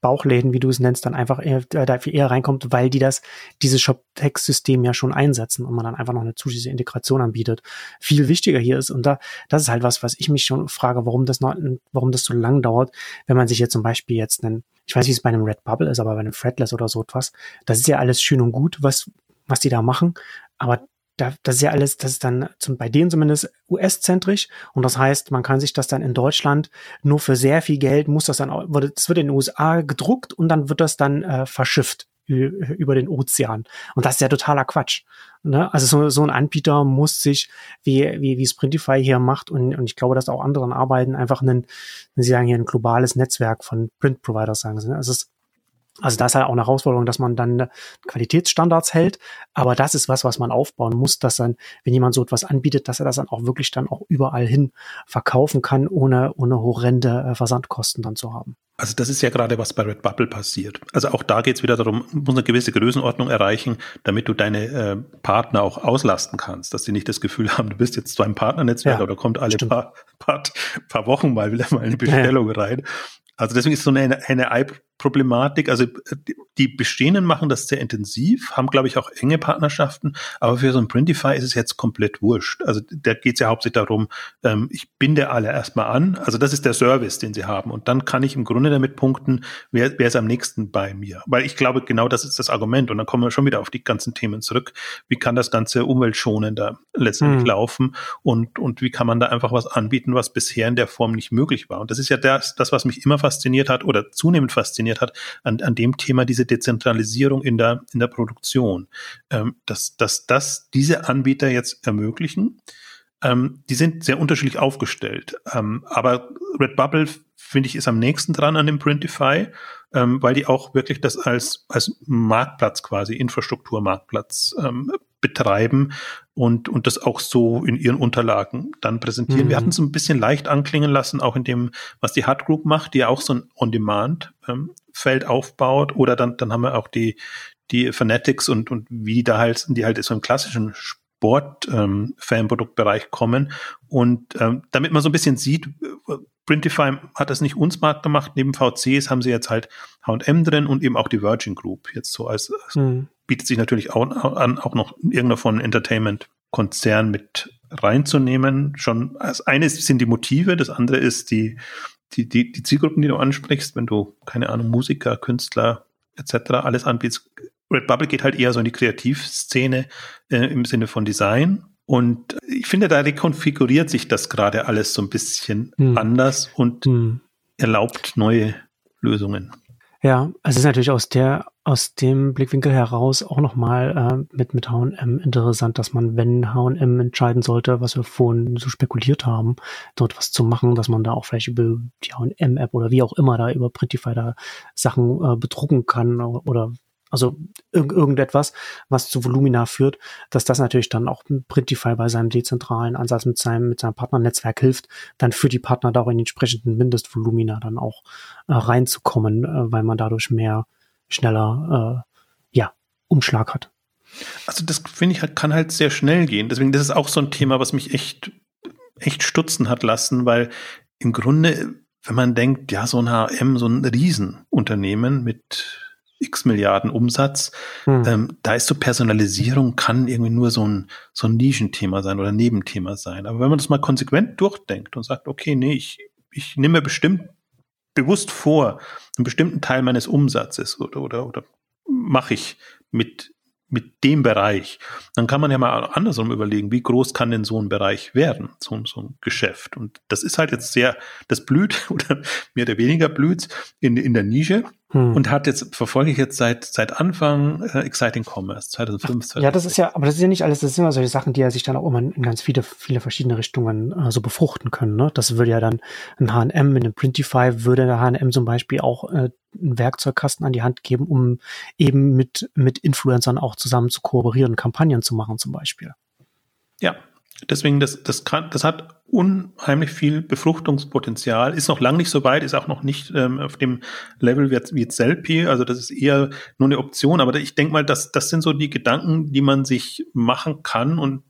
Bauchläden, wie du es nennst, dann einfach eher, äh, dafür eher reinkommt, weil die das, dieses Shop-Text-System ja schon einsetzen und man dann einfach noch eine zusätzliche Integration anbietet. Viel wichtiger hier ist, und da, das ist halt was, was ich mich schon frage, warum das noch, warum das so lang dauert, wenn man sich jetzt zum Beispiel jetzt einen, ich weiß nicht, wie es bei einem Red Bubble ist, aber bei einem Fretless oder so etwas, das ist ja alles schön und gut, was, was die da machen, aber da, das ist ja alles, das ist dann zum, bei denen zumindest US-zentrisch und das heißt, man kann sich das dann in Deutschland nur für sehr viel Geld muss das dann, das wird in den USA gedruckt und dann wird das dann äh, verschifft über den Ozean. Und das ist ja totaler Quatsch. Ne? Also so, so ein Anbieter muss sich, wie, wie, wie Sprintify hier macht, und, und ich glaube, dass auch anderen arbeiten, einfach ein, Sie sagen hier ein globales Netzwerk von Print-Providers sagen. Ne? Also es Also da ist halt auch eine Herausforderung, dass man dann Qualitätsstandards hält. Aber das ist was, was man aufbauen muss, dass dann, wenn jemand so etwas anbietet, dass er das dann auch wirklich dann auch überall hin verkaufen kann, ohne, ohne horrende äh, Versandkosten dann zu haben. Also das ist ja gerade, was bei Redbubble passiert. Also auch da geht es wieder darum, muss eine gewisse Größenordnung erreichen, damit du deine äh, Partner auch auslasten kannst, dass sie nicht das Gefühl haben, du bist jetzt zwar im Partnernetzwerk ja, oder kommt alle paar, paar, paar Wochen mal wieder mal eine Bestellung ja. rein. Also deswegen ist so eine, eine Problematik. Also die bestehenden machen das sehr intensiv, haben, glaube ich, auch enge Partnerschaften, aber für so ein Printify ist es jetzt komplett wurscht. Also da geht es ja hauptsächlich darum, ähm, ich binde alle erstmal an. Also das ist der Service, den sie haben. Und dann kann ich im Grunde damit punkten, wer, wer ist am nächsten bei mir. Weil ich glaube, genau das ist das Argument. Und dann kommen wir schon wieder auf die ganzen Themen zurück. Wie kann das Ganze umweltschonender letztendlich hm. laufen? Und, und wie kann man da einfach was anbieten, was bisher in der Form nicht möglich war? Und das ist ja das, das was mich immer fasziniert hat oder zunehmend fasziniert fasziniert hat, an, an dem Thema diese Dezentralisierung in der, in der Produktion. Ähm, dass, dass das diese Anbieter jetzt ermöglichen. Ähm, die sind sehr unterschiedlich aufgestellt. Ähm, aber Redbubble, finde ich, ist am nächsten dran an dem Printify, ähm, weil die auch wirklich das als, als Marktplatz quasi, Infrastrukturmarktplatz ähm, betreiben und, und das auch so in ihren Unterlagen dann präsentieren. Mhm. Wir hatten es ein bisschen leicht anklingen lassen, auch in dem, was die Hard Group macht, die ja auch so ein On-Demand-Feld ähm, aufbaut. Oder dann, dann haben wir auch die, die Fanatics und, und wie da halt, die halt so im klassischen Sport-Fanproduktbereich ähm, kommen. Und ähm, damit man so ein bisschen sieht, Printify hat das nicht uns Markt gemacht. Neben VCs haben sie jetzt halt H&M drin und eben auch die Virgin Group jetzt so als, als mhm. Bietet sich natürlich auch an, auch noch irgendeiner von Entertainment-Konzern mit reinzunehmen. Schon als eines sind die Motive, das andere ist die, die, die, die Zielgruppen, die du ansprichst, wenn du, keine Ahnung, Musiker, Künstler etc. alles anbietest. Redbubble geht halt eher so in die Kreativszene äh, im Sinne von Design und ich finde, da rekonfiguriert sich das gerade alles so ein bisschen hm. anders und hm. erlaubt neue Lösungen. Ja, es ist natürlich aus der, aus dem Blickwinkel heraus auch nochmal äh, mit, mit H&M interessant, dass man, wenn H&M entscheiden sollte, was wir vorhin so spekuliert haben, dort was zu machen, dass man da auch vielleicht über die H&M-App oder wie auch immer da über Printify da Sachen äh, bedrucken kann oder also irg irgendetwas, was zu Volumina führt, dass das natürlich dann auch Printify bei seinem dezentralen Ansatz mit seinem, mit seinem Partnernetzwerk hilft, dann für die Partner da auch in entsprechenden Mindestvolumina dann auch äh, reinzukommen, äh, weil man dadurch mehr, schneller, äh, ja, Umschlag hat. Also das finde ich halt, kann halt sehr schnell gehen. Deswegen, das ist auch so ein Thema, was mich echt, echt stutzen hat lassen, weil im Grunde, wenn man denkt, ja, so ein HM, so ein Riesenunternehmen mit x Milliarden Umsatz. Hm. Ähm, da ist so Personalisierung kann irgendwie nur so ein, so ein Nischenthema sein oder Nebenthema sein. Aber wenn man das mal konsequent durchdenkt und sagt, okay, nee, ich, ich nehme bestimmt bewusst vor, einen bestimmten Teil meines Umsatzes oder, oder, oder mache ich mit mit dem Bereich, dann kann man ja mal andersrum überlegen, wie groß kann denn so ein Bereich werden, so, so ein Geschäft. Und das ist halt jetzt sehr, das blüht oder mehr oder weniger blüht in, in der Nische. Hm. Und hat jetzt, verfolge ich jetzt seit, seit Anfang äh, Exciting Commerce, 2005. 2006. Ja, das ist ja, aber das ist ja nicht alles, das sind immer solche Sachen, die ja sich dann auch immer in ganz viele, viele verschiedene Richtungen äh, so befruchten können. Ne? Das würde ja dann ein H&M in einem Printify würde der H&M zum Beispiel auch äh, einen Werkzeugkasten an die Hand geben, um eben mit, mit Influencern auch zusammen zu kooperieren, Kampagnen zu machen zum Beispiel. Ja, Deswegen, das, das, kann, das hat unheimlich viel Befruchtungspotenzial, ist noch lange nicht so weit, ist auch noch nicht ähm, auf dem Level wie, wie Zelpi, also das ist eher nur eine Option, aber ich denke mal, das, das sind so die Gedanken, die man sich machen kann. Und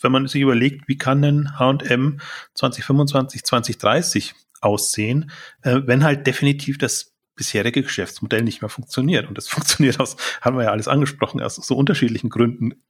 wenn man sich überlegt, wie kann denn H&M 2025, 2030 aussehen, äh, wenn halt definitiv das bisherige Geschäftsmodell nicht mehr funktioniert. Und das funktioniert aus, haben wir ja alles angesprochen, aus so unterschiedlichen Gründen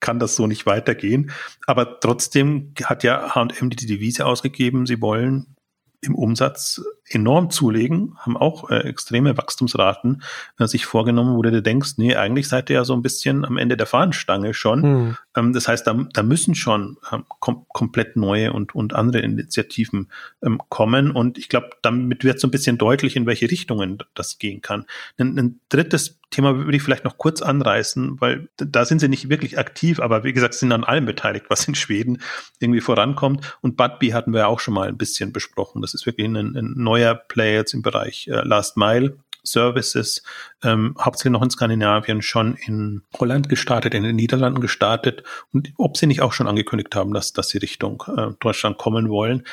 kann das so nicht weitergehen. Aber trotzdem hat ja H&M die Devise ausgegeben, sie wollen im Umsatz enorm zulegen, haben auch äh, extreme Wachstumsraten äh, sich vorgenommen, wo du dir denkst, nee, eigentlich seid ihr ja so ein bisschen am Ende der Fahnenstange schon. Mhm. Ähm, das heißt, da, da müssen schon ähm, kom komplett neue und, und andere Initiativen ähm, kommen. Und ich glaube, damit wird so ein bisschen deutlich, in welche Richtungen das gehen kann. Ein, ein drittes Thema würde ich vielleicht noch kurz anreißen, weil da sind sie nicht wirklich aktiv, aber wie gesagt, sind an allem beteiligt, was in Schweden irgendwie vorankommt. Und Budbee hatten wir auch schon mal ein bisschen besprochen. Das ist wirklich ein, ein neuer neuer Player jetzt im Bereich äh, Last Mile Services, ähm, hauptsächlich noch in Skandinavien, schon in Holland gestartet, in den Niederlanden gestartet und ob sie nicht auch schon angekündigt haben, dass, dass sie Richtung äh, Deutschland kommen wollen.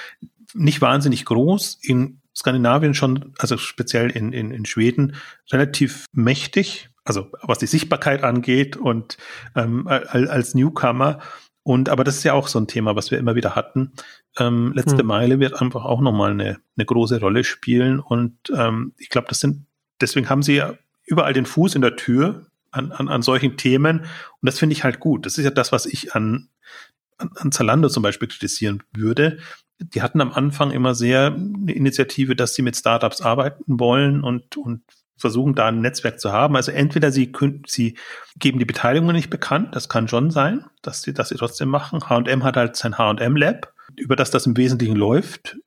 Nicht wahnsinnig groß, in Skandinavien schon, also speziell in, in, in Schweden, relativ mächtig, also was die Sichtbarkeit angeht und ähm, als Newcomer. Und aber das ist ja auch so ein Thema, was wir immer wieder hatten. Ähm, letzte hm. Meile wird einfach auch nochmal eine, eine große Rolle spielen. Und ähm, ich glaube, das sind, deswegen haben sie ja überall den Fuß in der Tür an, an, an solchen Themen. Und das finde ich halt gut. Das ist ja das, was ich an, an, an Zalando zum Beispiel kritisieren würde. Die hatten am Anfang immer sehr eine Initiative, dass sie mit Startups arbeiten wollen und, und versuchen, da ein Netzwerk zu haben. Also entweder sie, können, sie geben die Beteiligung nicht bekannt, das kann schon sein, dass sie, dass sie trotzdem machen. H&M hat halt sein H&M Lab, über das das im Wesentlichen läuft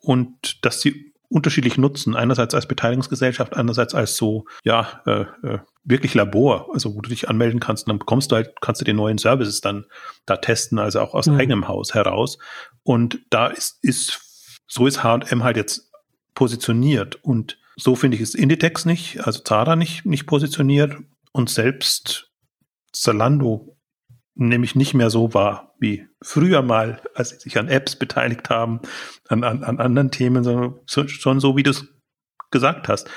und dass sie unterschiedlich nutzen. Einerseits als Beteiligungsgesellschaft, andererseits als so, ja, äh, äh, wirklich Labor, also wo du dich anmelden kannst und dann bekommst du halt, kannst du die neuen Services dann da testen, also auch aus mhm. eigenem Haus heraus. Und da ist, ist, so ist H&M halt jetzt positioniert und so finde ich es Inditex nicht, also Zara nicht, nicht positioniert und selbst Zalando nehme ich nicht mehr so wahr wie früher mal, als sie sich an Apps beteiligt haben, an, an, an anderen Themen, sondern so, schon so, wie du es gesagt hast.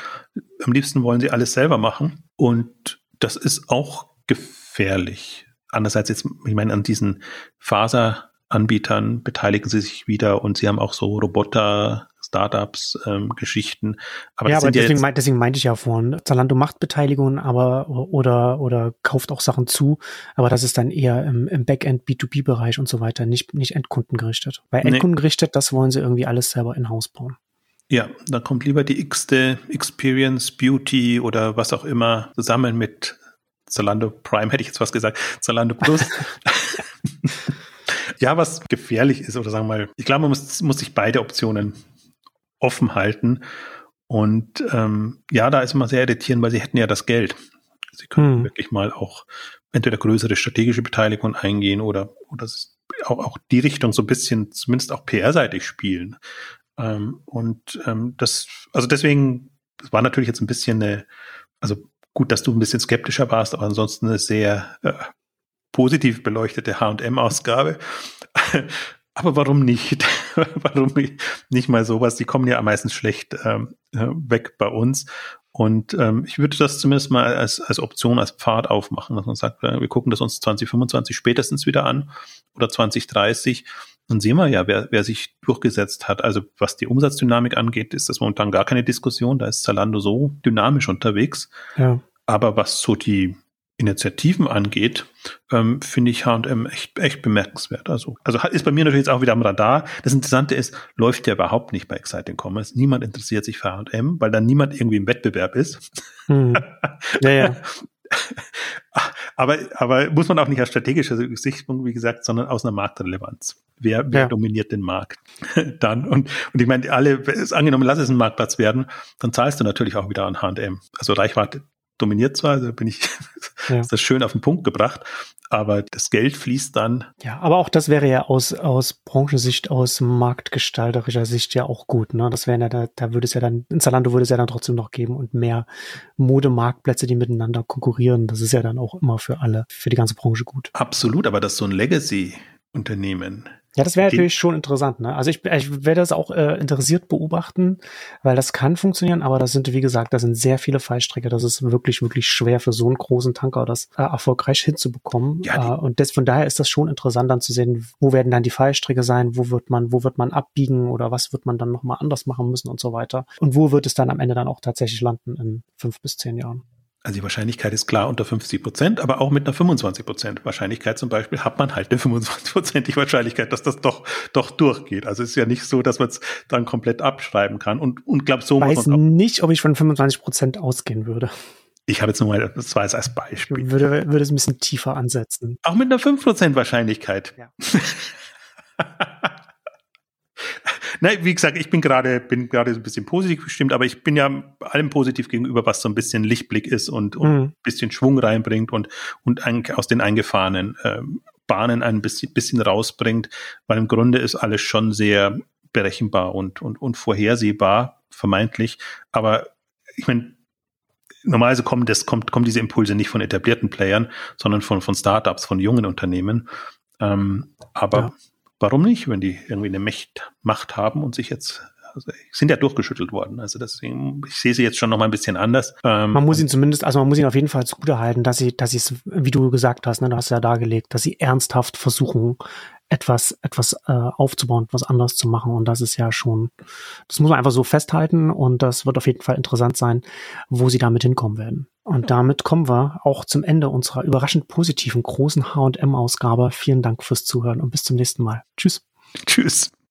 Am liebsten wollen sie alles selber machen und das ist auch gefährlich. Andererseits jetzt, ich meine, an diesen Faseranbietern beteiligen sie sich wieder und sie haben auch so Roboter, Startups, ähm, Geschichten. Aber ja, aber deswegen, ja mein, deswegen meinte ich ja vorhin, Zalando macht Beteiligungen, aber oder oder kauft auch Sachen zu, aber das ist dann eher im, im Backend B2B-Bereich und so weiter, nicht nicht Endkundengerichtet. Bei Endkundengerichtet, das wollen sie irgendwie alles selber in-house bauen. Ja, da kommt lieber die x-te Experience, Beauty oder was auch immer zusammen mit Zalando Prime, hätte ich jetzt was gesagt, Zalando Plus. ja, was gefährlich ist, oder sagen wir mal, ich glaube, man muss, muss sich beide Optionen offen halten. Und ähm, ja, da ist immer sehr irritierend, weil sie hätten ja das Geld. Sie können hm. wirklich mal auch entweder größere strategische Beteiligung eingehen oder, oder auch, auch die Richtung so ein bisschen, zumindest auch PR-seitig spielen. Ähm, und ähm, das, also deswegen, das war natürlich jetzt ein bisschen eine, also gut, dass du ein bisschen skeptischer warst, aber ansonsten eine sehr äh, positiv beleuchtete H&M-Ausgabe. Aber warum nicht? warum nicht mal sowas? Die kommen ja am meisten schlecht ähm, äh, weg bei uns. Und ähm, ich würde das zumindest mal als, als Option, als Pfad aufmachen, dass man sagt, äh, wir gucken das uns 2025 spätestens wieder an oder 2030. Dann sehen wir ja, wer, wer sich durchgesetzt hat. Also was die Umsatzdynamik angeht, ist das momentan gar keine Diskussion. Da ist Zalando so dynamisch unterwegs. Ja. Aber was so die Initiativen angeht, ähm, finde ich H&M echt, echt bemerkenswert. Also, also ist bei mir natürlich jetzt auch wieder am Radar. Das Interessante ist, läuft ja überhaupt nicht bei Exciting Commerce. Niemand interessiert sich für H&M, weil dann niemand irgendwie im Wettbewerb ist. Hm. Ja, ja. aber, aber muss man auch nicht aus strategischer Sicht, wie gesagt, sondern aus einer Marktrelevanz. Wer, wer ja. dominiert den Markt dann? Und, und ich meine, alle, angenommen, lass es ein Marktplatz werden, dann zahlst du natürlich auch wieder an H&M. Also Reichweite dominiert zwar, da bin ich, ja. ist das schön auf den Punkt gebracht, aber das Geld fließt dann. Ja, aber auch das wäre ja aus, aus Branchensicht, aus marktgestalterischer Sicht ja auch gut, ne? Das wäre ja, da, da würde es ja dann, in Zalando würde es ja dann trotzdem noch geben und mehr Modemarktplätze, die miteinander konkurrieren. Das ist ja dann auch immer für alle, für die ganze Branche gut. Absolut, aber das ist so ein Legacy-Unternehmen ja, das wäre natürlich schon interessant. Ne? Also ich, ich werde das auch äh, interessiert beobachten, weil das kann funktionieren, aber das sind, wie gesagt, das sind sehr viele Fallstrecke. Das ist wirklich, wirklich schwer für so einen großen Tanker das äh, erfolgreich hinzubekommen. Ja, äh, und das, von daher ist das schon interessant dann zu sehen, wo werden dann die Fallstricke sein, wo wird man, wo wird man abbiegen oder was wird man dann nochmal anders machen müssen und so weiter. Und wo wird es dann am Ende dann auch tatsächlich landen in fünf bis zehn Jahren. Also die Wahrscheinlichkeit ist klar unter 50 Prozent, aber auch mit einer 25 Prozent Wahrscheinlichkeit zum Beispiel hat man halt eine 25-prozentige Wahrscheinlichkeit, dass das doch, doch durchgeht. Also es ist ja nicht so, dass man es dann komplett abschreiben kann. Und, und glaube so. Ich weiß nicht, ob ich von 25 Prozent ausgehen würde. Ich habe jetzt nur mal, jetzt als Beispiel. Würde, würde es ein bisschen tiefer ansetzen. Auch mit einer 5 Prozent Wahrscheinlichkeit. Ja. Nein, wie gesagt, ich bin gerade bin gerade so ein bisschen positiv gestimmt, aber ich bin ja allem positiv gegenüber, was so ein bisschen Lichtblick ist und, und mhm. ein bisschen Schwung reinbringt und und ein, aus den eingefahrenen äh, Bahnen ein bisschen, bisschen rausbringt, weil im Grunde ist alles schon sehr berechenbar und und, und vorhersehbar vermeintlich, aber ich meine normalerweise kommen, das kommt, kommen diese Impulse nicht von etablierten Playern, sondern von, von Startups, von jungen Unternehmen. Ähm, aber ja. Warum nicht, wenn die irgendwie eine Macht, Macht haben und sich jetzt also sind ja durchgeschüttelt worden. Also deswegen, ich sehe sie jetzt schon noch mal ein bisschen anders. Ähm, man muss ihn zumindest, also man muss ihn auf jeden Fall zugute halten, dass sie, dass sie es, wie du gesagt hast, ne, du hast ja dargelegt, dass sie ernsthaft versuchen, etwas, etwas äh, aufzubauen, etwas anderes zu machen. Und das ist ja schon, das muss man einfach so festhalten und das wird auf jeden Fall interessant sein, wo sie damit hinkommen werden. Und damit kommen wir auch zum Ende unserer überraschend positiven großen H&M-Ausgabe. Vielen Dank fürs Zuhören und bis zum nächsten Mal. Tschüss. Tschüss.